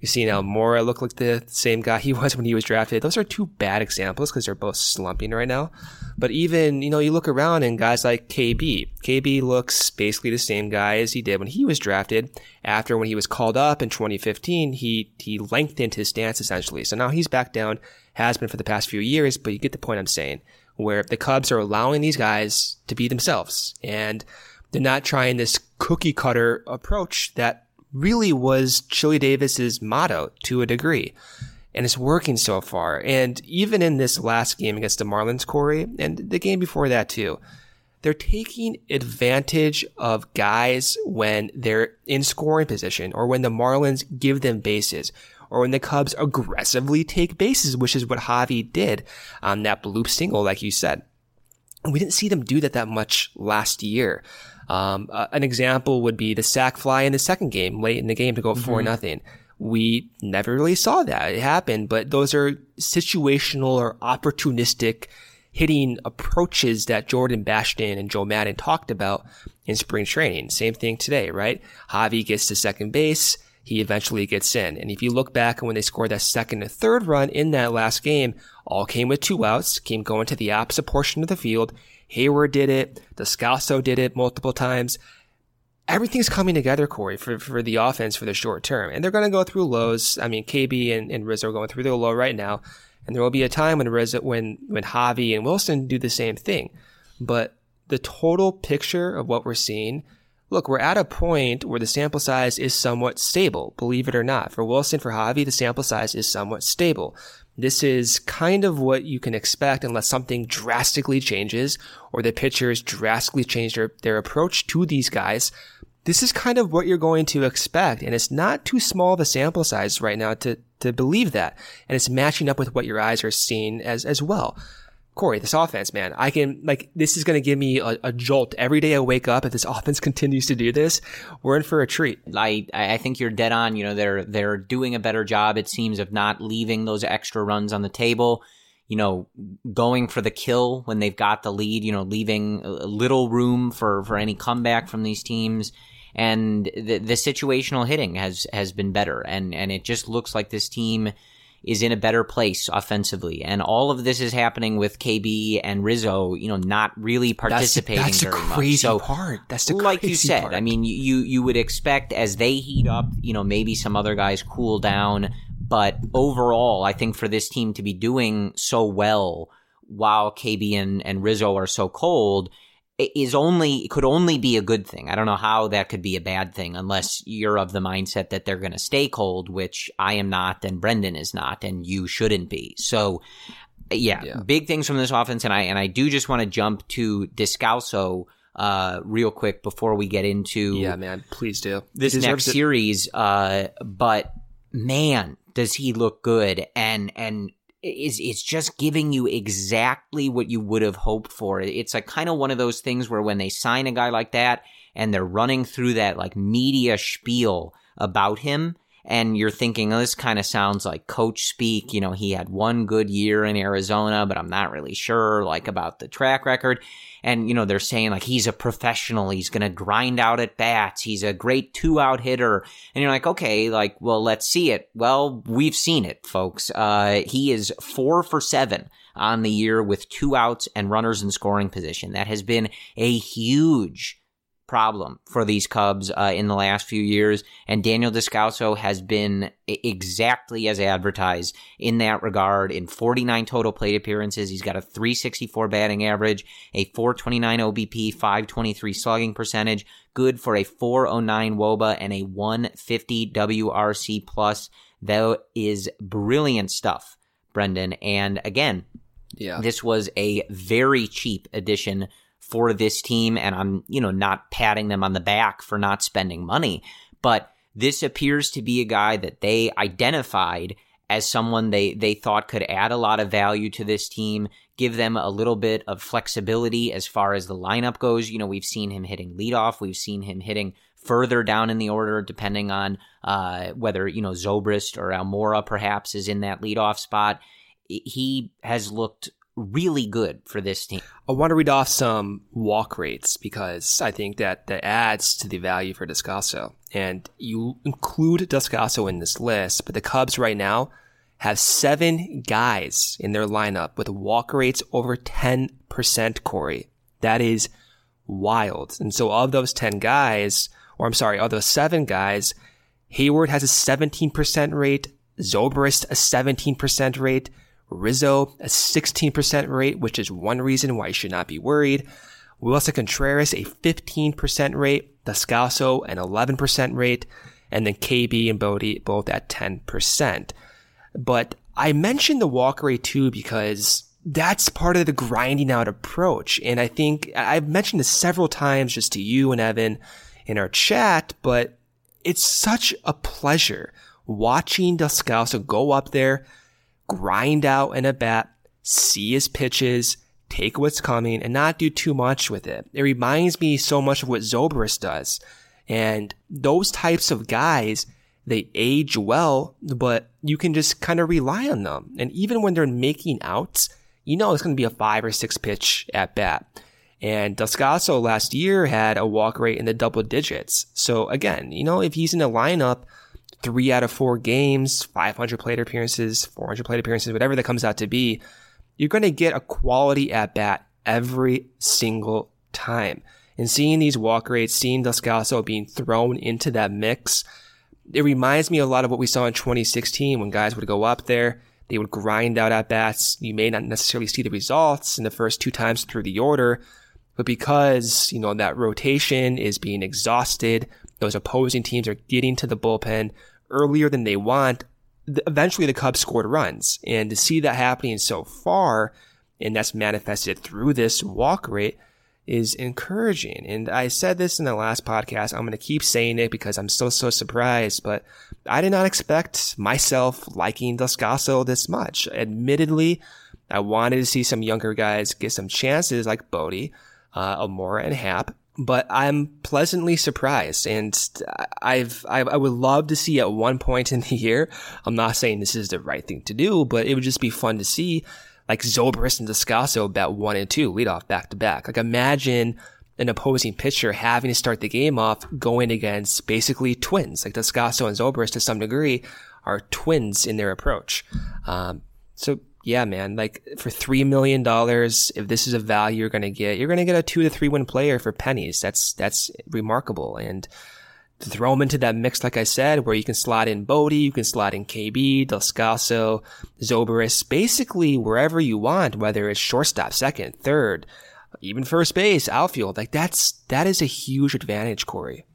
You're seeing Almora look like the same guy he *laughs* was when he was drafted. Those are two bad examples because they're both slumping right now. But even, you know, you look around and guys like KB. KB looks basically the same guy as he did when he was drafted. After when he was called up in 2015, he, he lengthened his stance essentially. So now he's back down, has been for the past few years, but you get the point I'm saying, where the Cubs are allowing these guys to be themselves. And they're not trying this cookie cutter approach that really was Chili Davis's motto to a degree. And it's working so far. And even in this last game against the Marlins, Corey, and the game before that too, they're taking advantage of guys when they're in scoring position or when the Marlins give them bases or when the Cubs aggressively take bases, which is what Javy did on that bloop single, like you said. We didn't see them do that that much last year. Um, uh, an example would be the sac fly in the second game, late in the game to go mm-hmm. 4 nothing. We never really saw that. It happened, but those are situational or opportunistic hitting approaches that Jordan Bastian and Joe Maddon talked about in spring training. Same thing today, right? Javy gets to second base. He eventually gets in. And if you look back when they scored that second and third run in that last game, all came with two outs, came going to the opposite portion of the field, Heyward did it. Descalso did it multiple times. Everything's coming together, Corey, for, for the offense for the short term. And they're going to go through lows. I mean, KB and, and Rizzo are going through their low right now. And there will be a time when Rizzo, when, when Javy and Willson do the same thing. But the total picture of what we're seeing, look, we're at a point where the sample size is somewhat stable, believe it or not. For Willson, for Javy, the sample size is somewhat stable. This is kind of what you can expect unless something drastically changes or the pitchers drastically change their, their approach to these guys. This is kind of what you're going to expect. And it's not too small of a sample size right now to, to believe that. And it's matching up with what your eyes are seeing as, as well. Corey, this offense, man, I can, like, this is going to give me a, a, jolt every day I wake up. If this offense *laughs* continues to do this, we're in for a treat. I, I think you're dead on. You know, they're, they're doing a better job, it seems, of not leaving those extra runs on the table. You know, going for the kill when they've got the lead, you know, leaving little room for, for any comeback from these teams. And the, the situational hitting has, has been better. And, and it just looks like this team, is in a better place offensively. And all of this is happening with KB and Rizzo, you know, not really participating that's, that's very the crazy much. So, part. That's the like you said. Part. I mean, you you would expect as they heat up, you know, maybe some other guys cool down. But overall, I think for this team to be doing so well while KB and, and Rizzo are so cold, is only could only be a good thing. I don't know how that could be a bad thing unless you're of the mindset that they're going to stay cold, which I am not and Brendan is not and you shouldn't be. So yeah, yeah. big things from this offense and I and I do just want to jump to Descalso uh real quick before we get into Yeah, man, please do. This next it. series uh but man, does he look good and and is it's just giving you exactly what you would have hoped for. It's like kind of one of those things where when they sign a guy like that and they're running through that like media spiel about him and you're thinking, oh, this kind of sounds like coach speak. You know, he had one good year in Arizona, but I'm not really sure like about the track record. And, you know, they're saying like he's a professional. He's going to grind out at bats. He's a great two out hitter. And you're like, okay, like, well, let's see it. Well, we've seen it, folks. Uh, he is four for seven on the year with two outs and runners in scoring position. That has been a huge problem for these Cubs uh, in the last few years, and Daniel Descalso has been exactly as advertised in that regard. In 49 total plate appearances, he's got a 364 batting average, a 429 OBP, 523 slugging percentage, good for a 409 WOBA and a 150 WRC plus. That is brilliant stuff, Brendan. And again, Yeah. this was a very cheap addition for this team, and I'm, you know, not patting them on the back for not spending money, but this appears to be a guy that they identified as someone they they thought could add a lot of value to this team, give them a little bit of flexibility as far as the lineup goes. You know, we've seen him hitting leadoff, we've seen him hitting further down in the order, depending on uh, whether you know Zobrist or Almora perhaps is in that leadoff spot. He has looked really good for this team. I want to read off some walk rates because I think that that adds to the value for Descalso. And you include Descalso in this list, but the Cubs right now have seven guys in their lineup with walk rates over 10%, Corey. That is wild. And so of those 10 guys, or I'm sorry, of those seven guys, Heyward has a 17% rate, Zobrist a 17% rate, Rizzo a 16% rate, which is one reason why you should not be worried. Willson Contreras a 15% rate, Descalso an 11% rate, and then KB and Bote both at 10%. But I mentioned the walk rate too because that's part of the grinding out approach. And I think I've mentioned this several times just to you and Evan in our chat, but it's such a pleasure watching Descalso go up there, grind out an at bat, see his pitches, take what's coming, and not do too much with it. It reminds me so much of what Zobrist does. And those types of guys, they age well, but you can just kind of rely on them. And even when they're making outs, you know it's going to be a five or six pitch at bat. And Descalso last year had a walk rate in the double digits. So again, you know, if he's in the lineup three out of four games, 500 plate appearances, 400 plate appearances, whatever that comes out to be, you're going to get a quality at bat every single time. And seeing these walk rates, seeing Descalso being thrown into that mix, it reminds me a lot of what we saw in 2016 when guys would go up there, they would grind out at bats. You may not necessarily see the results in the first two times through the order, but because, you know, that rotation is being exhausted, those opposing teams are getting to the bullpen earlier than they want, eventually the Cubs scored runs. And to see that happening so far, and that's manifested through this walk rate, is encouraging. And I said this in the last podcast. I'm going to keep saying it because I'm still so surprised, but I did not expect myself liking Descalso this much. Admittedly, I wanted to see some younger guys get some chances like Bote, uh, Almora and Happ, but I'm pleasantly surprised. And I've, I, I would love to see at one point in the year, I'm not saying this is the right thing to do, but it would just be fun to see like Zobrist and Descalso bat one and two lead off back to back. Like imagine an opposing pitcher having to start the game off going against basically twins. Like Descalso and Zobrist to some degree are twins in their approach. Um, so yeah, man, like for $3 million, if this is a value you're going to get, you're going to get a two to three win player for pennies. That's, that's remarkable. And throw him into that mix, like I said, where you can slot in Bote, you can slot in KB, Descalso, Zobrist, basically wherever you want, whether it's shortstop, second, third, even first base, outfield. Like that's, that is a huge advantage, Corey.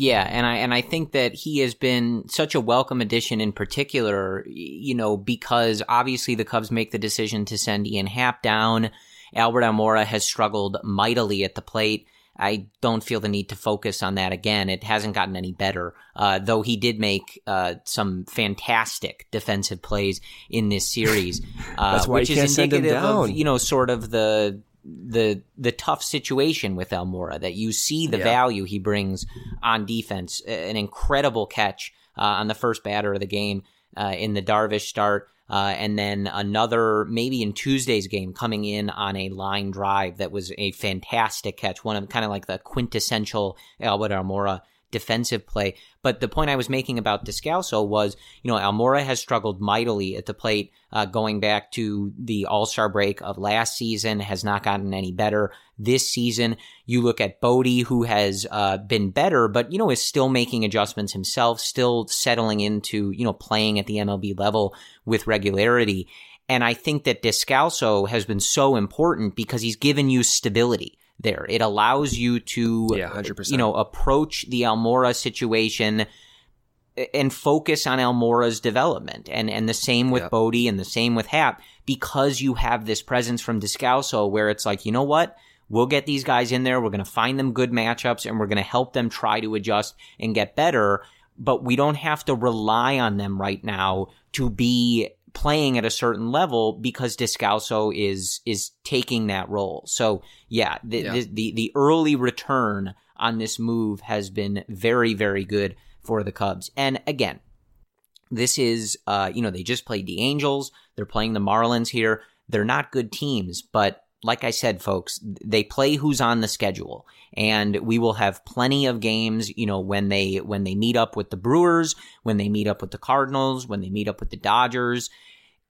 Yeah, and I and I think that he has been such a welcome addition in particular, you know, because obviously the Cubs make the decision to send Ian Happ down. Albert Almora has struggled mightily at the plate. I don't feel the need to focus on that again. It hasn't gotten any better, uh, though he did make uh, some fantastic defensive plays in this series, *laughs* uh, why which is indicative of you know sort of the the the tough situation with Almora that you see the Yeah. value he brings on defense. An incredible catch uh, on the first batter of the game uh, in the Darvish start. Uh, and then another, maybe in Tuesday's game, coming in on a line drive that was a fantastic catch. One of kind of like the quintessential Albert Almora defensive play. But the point I was making about Descalso was, you know, Almora has struggled mightily at the plate, uh, going back to the All Star break of last season, has not gotten any better this season. You look at Bote, who has uh, been better, but you know is still making adjustments himself, still settling into you know playing at the MLB level with regularity. And I think that Descalso has been so important because he's given you stability there. It allows you to, yeah, uh, 100%. you know, approach the Almora situation and focus on Almora's development. And and the same with yeah. Bote and the same with Happ because you have this presence from Descalso where it's like, you know what? We'll get these guys in there. We're going to find them good matchups and we're going to help them try to adjust and get better. But we don't have to rely on them right now to be playing at a certain level because Descalso is is taking that role. So yeah, the, yeah. the, the the early return on this move has been very very good for the Cubs. And again, this is uh you know they just played the Angels. They're playing the Marlins here. They're not good teams, but like I said, folks, they play who's on the schedule, and we will have plenty of games. You know, when they when they meet up with the Brewers, when they meet up with the Cardinals, when they meet up with the Dodgers,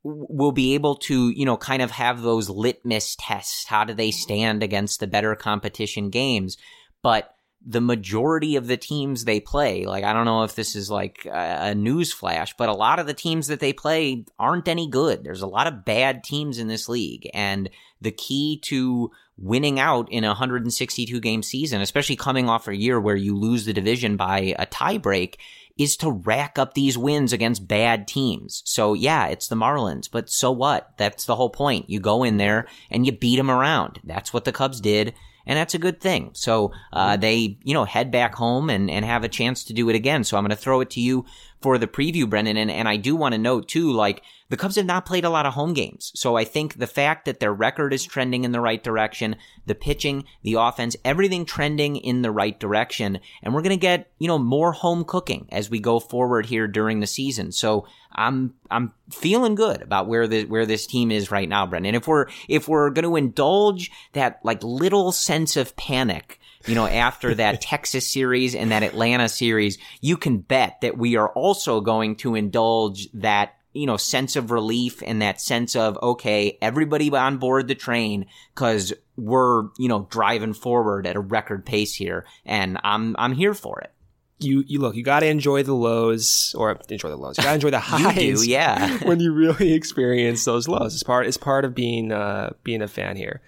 we'll be able to you know kind of have those litmus tests. How do they stand against the better competition games? But the majority of the teams they play, like I don't know if this is like a, news flash, but a lot of the teams that they play aren't any good. There's a lot of bad teams in this league, and the key to winning out in a 162 game season, especially coming off a year where you lose the division by a tiebreak, is to rack up these wins against bad teams. So yeah, it's the Marlins, but so what? That's the whole point. You go in there and you beat them around. That's what the Cubs did and that's a good thing. So uh, they, you know, head back home and, and have a chance to do it again. So I'm going to throw it to you for the preview, Brendan. And, and I do want to note too, like the Cubs have not played a lot of home games. So I think the fact that their record is trending in the right direction, the pitching, the offense, everything trending in the right direction. And we're going to get, you know, more home cooking as we go forward here during the season. So I'm, I'm feeling good about where the, where this team is right now, Brendan. If we're, if we're going to indulge that like little sense of panic you know, after that *laughs* Texas series and that Atlanta series, you can bet that we are also going to indulge that you know, sense of relief and that sense of, okay, everybody on board the train because we're, you know, driving forward at a record pace here and I'm, I'm here for it. You, you look, you got to enjoy the lows or enjoy the lows. You got to enjoy the *laughs* highs. do, yeah. *laughs* when you really experience those lows. It's part, it's part of being, uh, being a fan here.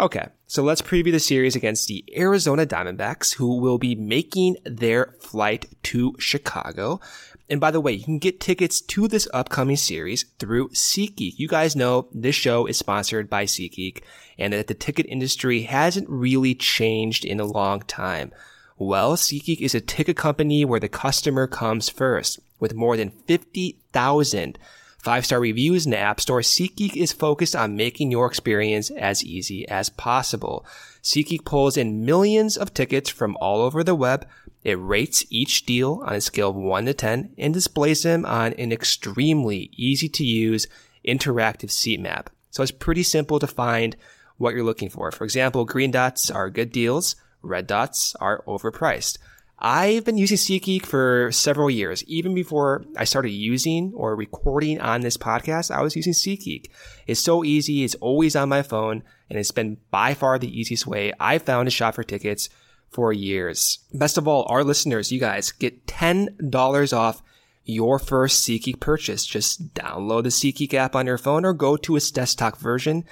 Okay, so let's preview the series against the Arizona Diamondbacks, who will be making their flight to Chicago. And by the way, you can get tickets to this upcoming series through SeatGeek. You guys know this show is sponsored by SeatGeek and that the ticket industry hasn't really changed in a long time. Well, SeatGeek is a ticket company where the customer comes first with more than 50,000 Five star reviews in the App Store, SeatGeek is focused on making your experience as easy as possible. SeatGeek pulls in millions of tickets from all over the web. It rates each deal on a scale of 1 to 10 and displays them on an extremely easy to use interactive seat map. So it's pretty simple to find what you're looking for. For example, green dots are good deals, red dots are overpriced. I've been using SeatGeek for several years. Even before I started using or recording on this podcast, I was using SeatGeek. It's so easy. It's always on my phone and it's been by far the easiest way I've found to shop for tickets for years. Best of all, our listeners, you guys get $10 off your first SeatGeek purchase. Just download the SeatGeek app on your phone or go to its desktop version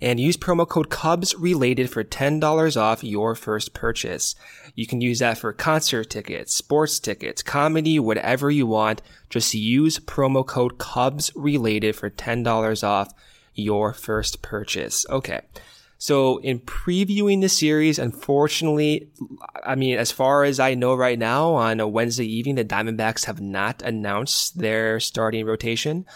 and use promo code Cubs related for $10 off your first purchase. You can use that for concert tickets, sports tickets, comedy, whatever you want. Just use promo code Cubs related for $10 off your first purchase. Okay. So in previewing the series, unfortunately, I mean, as far as I know right now on a Wednesday evening, the Diamondbacks have not announced their starting rotation.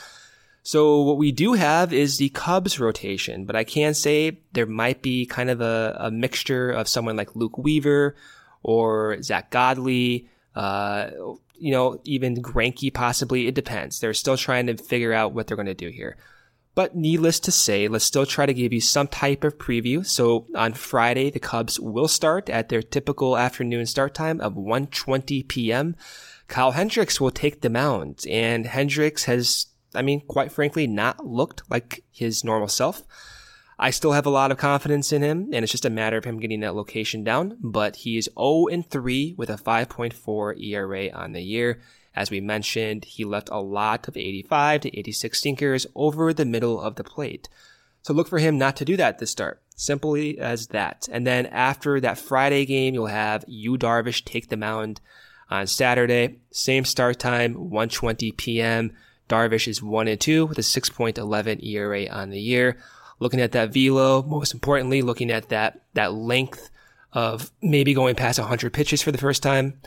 So what we do have is the Cubs rotation, but I can say there might be kind of a, a mixture of someone like Luke Weaver or Zack Godley, uh, you know, even Greinke possibly. It depends. They're still trying to figure out what they're going to do here. But needless to say, let's still try to give you some type of preview. So on Friday, the Cubs will start at their typical afternoon start time of 1:20 p.m. Kyle Hendricks will take the mound, and Hendricks has, I mean, quite frankly, not looked like his normal self. I still have a lot of confidence in him, and it's just a matter of him getting that location down. But he is 0 and 3 with a 5.4 ERA on the year. As we mentioned, he left a lot of 85 to 86 sinkers over the middle of the plate. So look for him not to do that this start. Simply as that. And then after that Friday game, you'll have Yu Darvish take the mound on Saturday. Same start time, 1:20 p.m. Darvish is 1 and 2 with a 6.11 ERA on the year. Looking at that velo, most importantly, looking at that that length of maybe going past 100 pitches for the first time.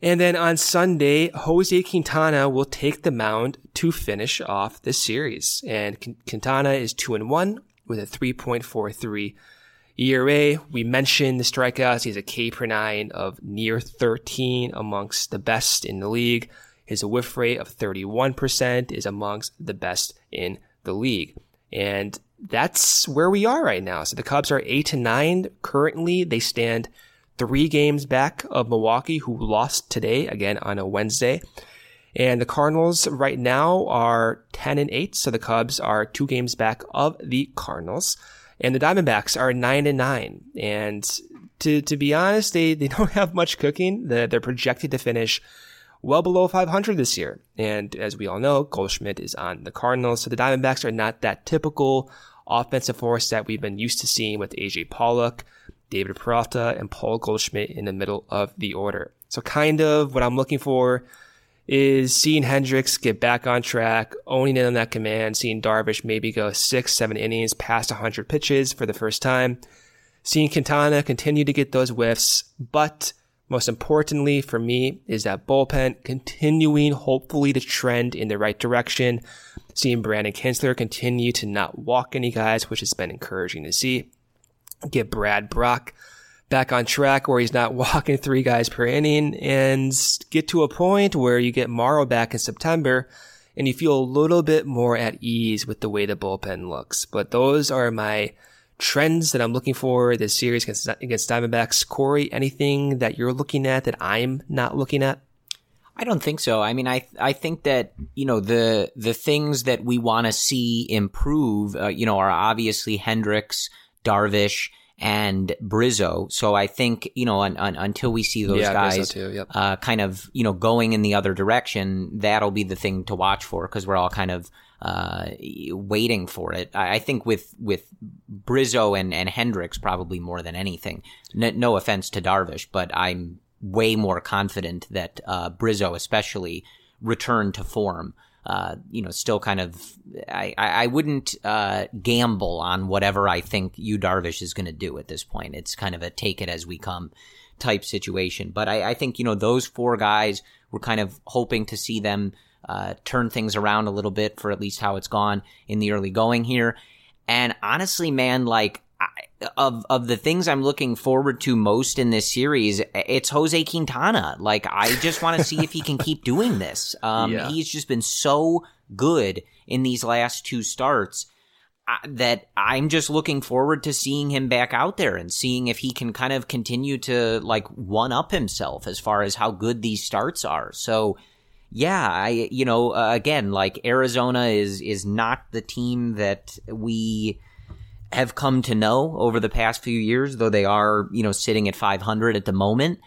And then on Sunday, Jose Quintana will take the mound to finish off this series. And Quintana is 2 and 1 with a 3.43 ERA. We mentioned the strikeouts. He has a K per nine of near 13 amongst the best in the league. His whiff rate of 31% is amongst the best in the league. And that's where we are right now. So the Cubs are 8 to 9 currently. They stand three games back of Milwaukee, who lost today, again on a Wednesday. And the Cardinals right now are 10 and 8, so the Cubs are two games back of the Cardinals. And the Diamondbacks are 9 and 9. And to, to be honest, they, they *laughs* don't have much cooking. They're, they're projected to finish well below 500 this year. And as we all know, Goldschmidt is on the Cardinals, so the Diamondbacks are not that typical offensive force that we've been used to seeing with AJ Pollock. David Peralta, and Paul Goldschmidt in the middle of the order. So kind of what I'm looking for is seeing Hendricks get back on track, owning in on that command, seeing Darvish maybe go six, seven innings past 100 pitches for the first time, seeing Quintana continue to get those whiffs, but most importantly for me is that bullpen continuing hopefully to trend in the right direction, seeing Brandon Kintzler continue to not walk any guys, which has been encouraging to see get Brad Brach back on track where he's not *laughs* walking three guys per inning and get to a point where you get Morrow back in September and you feel a little bit more at ease with the way the bullpen looks. But those are my trends that I'm looking for this series against, against Diamondbacks. Corey, anything that you're looking at that I'm not looking at? I don't think so. I mean, I I think that you know the the things that we want to see improve, uh, you know, are obviously Hendricks, Darvish, and Bryzzo. So I think you know un, un, until we see those yeah, guys yep. uh, kind of you know going in the other direction, that'll be the thing to watch for because we're all kind of uh, waiting for it. I, I, think with with Bryzzo and and Hendricks probably more than anything. N- no offense to Darvish, but I'm way more confident that uh, Bryzzo especially returned to form uh, you know, still kind of, I, I wouldn't uh, gamble on whatever I think Yu Darvish is going to do at this point. It's kind of a take it as we come type situation. But I, I think, you know, those four guys, we're kind of hoping to see them uh, turn things around a little bit for at least how it's gone in the early going here. And honestly, man, like, of of the things I'm looking forward to most in this series, it's Jose Quintana. Like I just want to see if he can keep doing this. *laughs* Um, yeah. He's just been so good in these last two starts uh, that I'm just looking forward to seeing him back out there and seeing if he can kind of continue to like one up himself as far as how good these starts are. So. Yeah, I you know uh, again like Arizona is is not the team that we have come to know over the past few years, though they are, you know, sitting at 500 at the moment.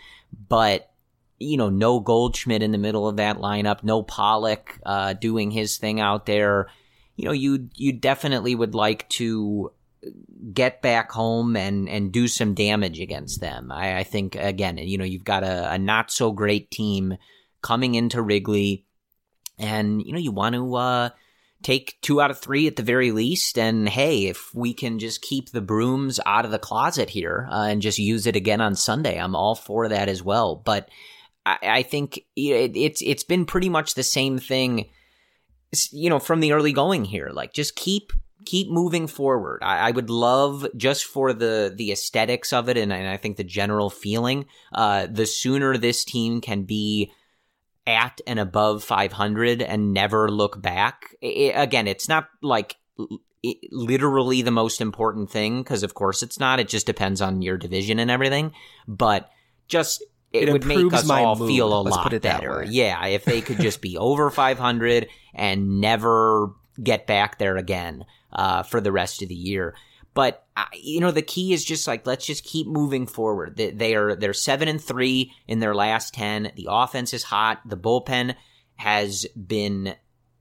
But, you know, no Goldschmidt in the middle of that lineup, no Pollock uh, doing his thing out there. You know, you you definitely would like to get back home and and do some damage against them. I, I think again, you know, you've got a, a not so great team coming into Wrigley, and you know, you want to. Uh, take two out of three at the very least. And hey, if we can just keep the brooms out of the closet here uh, and just use it again on Sunday, I'm all for that as well. But I, I think it, it's it's been pretty much the same thing, you know, from the early going here. Like just keep keep moving forward. I, I, would love just for the the aesthetics of it, and, and I think the general feeling. Uh, the sooner this team can be at and above 500 and never look back. It, again, it's not like it, literally the most important thing because of course it's not. It just depends on your division and everything. But just it, It would make us all mood, feel a let's lot put it that better. Yeah, if they could just be *laughs* over 500 and never get back there again uh, for the rest of the year. But you know, the key is just like let's just keep moving forward. They, they are they're seven and three in their last ten. The offense is hot. The bullpen has been,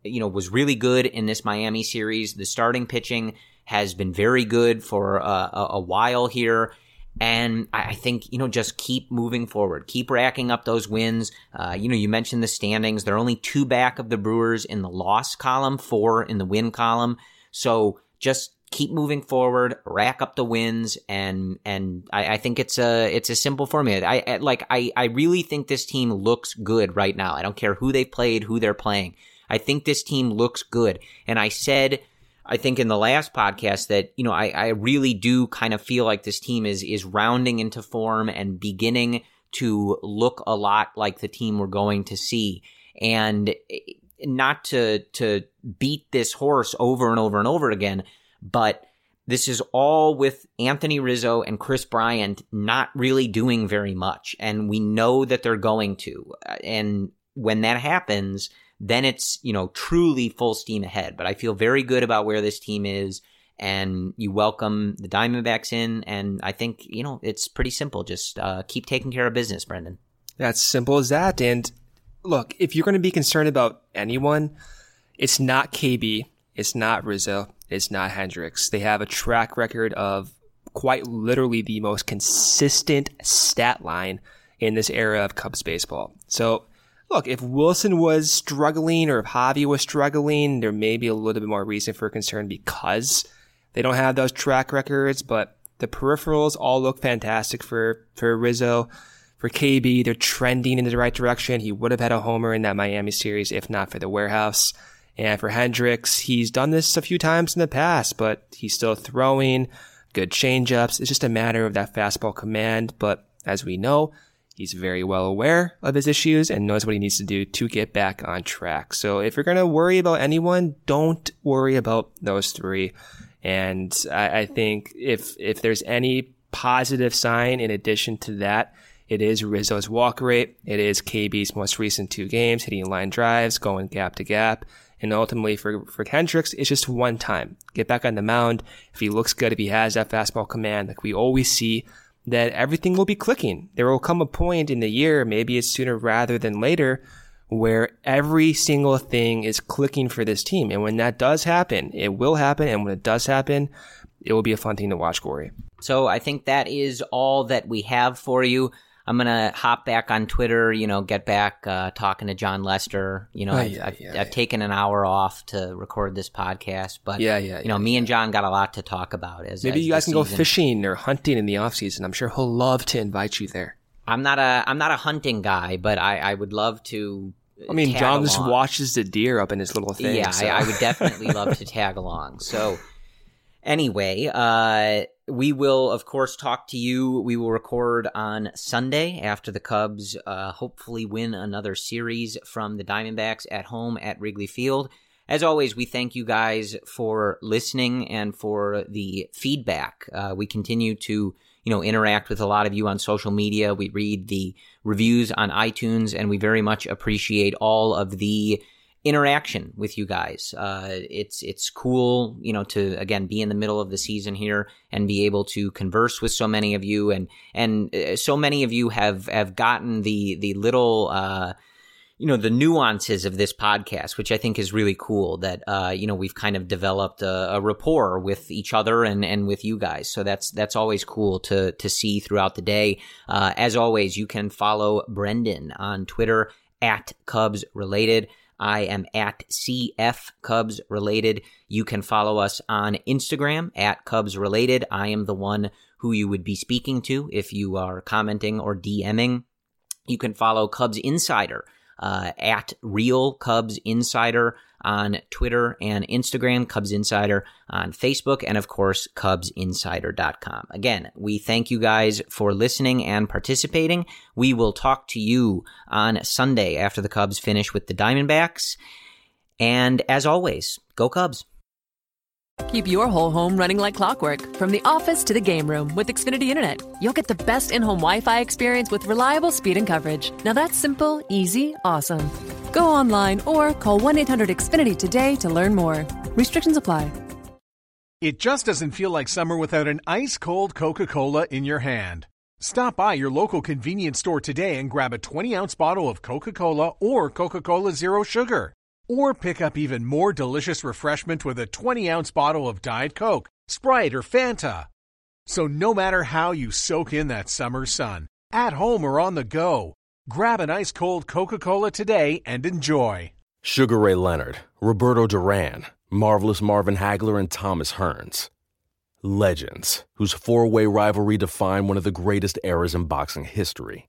you know, was really good in this Miami series. The starting pitching has been very good for a, a while here. And I I think, you know, just keep moving forward. Keep racking up those wins. Uh, you know, you mentioned the standings. They're only two back of the Brewers in the loss column, four in the win column. So just keep moving forward, rack up the wins, and and I, I think it's a it's a simple formula. I, I like I I really think this team looks good right now. I don't care who they've played, who they're playing. I think this team looks good. And I said I think in the last podcast that, you know, I, I really do kind of feel like this team is is rounding into form and beginning to look a lot like the team we're going to see. And eh, not to to beat this horse over and over and over again, but this is all with Anthony Rizzo and Kris Bryant not really doing very much. And we know that they're going to. And when that happens, then it's, you know, truly full steam ahead. But I feel very good about where this team is. And you welcome the Diamondbacks in. And I think, you know, it's pretty simple. Just uh, keep taking care of business, Brendan. That's simple as that. And look, if you're going to be concerned about anyone, it's not KB, it's not Rizzo, it's not Hendricks. They have a track record of quite literally the most consistent stat line in this era of Cubs baseball. So, look, if Willson was struggling or if Javy was struggling, there may be a little bit more reason for concern because they don't have those track records, but the peripherals all look fantastic for, for Rizzo. For KB, they're trending in the right direction. He would have had a homer in that Miami series if not for the warehouse. And for Hendricks, he's done this a few times in the past, but he's still throwing good changeups. It's just a matter of that fastball command. But as we know, he's very well aware of his issues and knows what he needs to do to get back on track. So if you're going to worry about anyone, don't worry about those three. And I, I think if, if there's any positive sign in addition to that, it is Rizzo's walk rate. It is KB's most recent two games, hitting line drives, going gap to gap. And ultimately for, for Hendricks, it's just one time. Get back on the mound. If he looks good, if he has that fastball command, like we always see, that everything will be clicking. There will come a point in the year, maybe it's sooner rather than later, where every single thing is clicking for this team. And when that does happen, it will happen. And when it does happen, it will be a fun thing to watch, Corey. So I think that is all that we have for you. I'm gonna hop back on Twitter, you know, get back uh, talking to Jon Lester. You know, Oh, I've, yeah, I've, yeah, I've yeah. taken an hour off to record this podcast, but Yeah, yeah, you know, me and Jon got a lot to talk about. As Maybe as you guys can go fishing or hunting in the off season. I'm sure he'll love to invite you there. I'm not a I'm not a hunting guy, but I, I would love to. I mean, Jon just watches the deer up in his little thing. Yeah, so. I, I would definitely love to *laughs* tag along. So, anyway, uh, we will, of course, talk to you. We will record on Sunday after the Cubs uh, hopefully win another series from the Diamondbacks at home at Wrigley Field. As always, we thank you guys for listening and for the feedback. Uh, we continue to, you know, interact with a lot of you on social media. We read the reviews on iTunes, and we very much appreciate all of the interaction with you guys. Uh, it's it's cool, you know, to again be in the middle of the season here and be able to converse with so many of you, and and uh, so many of you have have gotten the the little. Uh, you know the nuances of this podcast, which I think is really cool. That uh, you know we've kind of developed a, a rapport with each other and and with you guys. So that's that's always cool to to see throughout the day. Uh, as always, you can follow Brendan on Twitter at Cubs Related. I am at CF Cubs Related. You can follow us on Instagram at Cubs Related. I am the one who you would be speaking to if you are commenting or DMing. You can follow Cubs Insider uh, at Real Cubs Insider on Twitter and Instagram, Cubs Insider on Facebook, and of course, CubsInsider.com. Again, we thank you guys for listening and participating. We will talk to you on Sunday after the Cubs finish with the Diamondbacks. And as always, go Cubs. Keep your whole home running like clockwork from the office to the game room with Xfinity Internet. You'll get the best in home Wi Fi experience with reliable speed and coverage. Now that's simple, easy, awesome. Go online or call 1 800 Xfinity today to learn more. Restrictions apply. It just doesn't feel like summer without an ice cold Coca Cola in your hand. Stop by your local convenience store today and grab a 20 ounce bottle of Coca Cola or Coca Cola Zero Sugar. Or pick up even more delicious refreshment with a 20 ounce bottle of Diet Coke, Sprite, or Fanta. So, no matter how you soak in that summer sun, at home or on the go, grab an ice cold Coca Cola today and enjoy. Sugar Ray Leonard, Roberto Duran, Marvelous Marvin Hagler, and Thomas Hearns. Legends, whose four way rivalry defined one of the greatest eras in boxing history.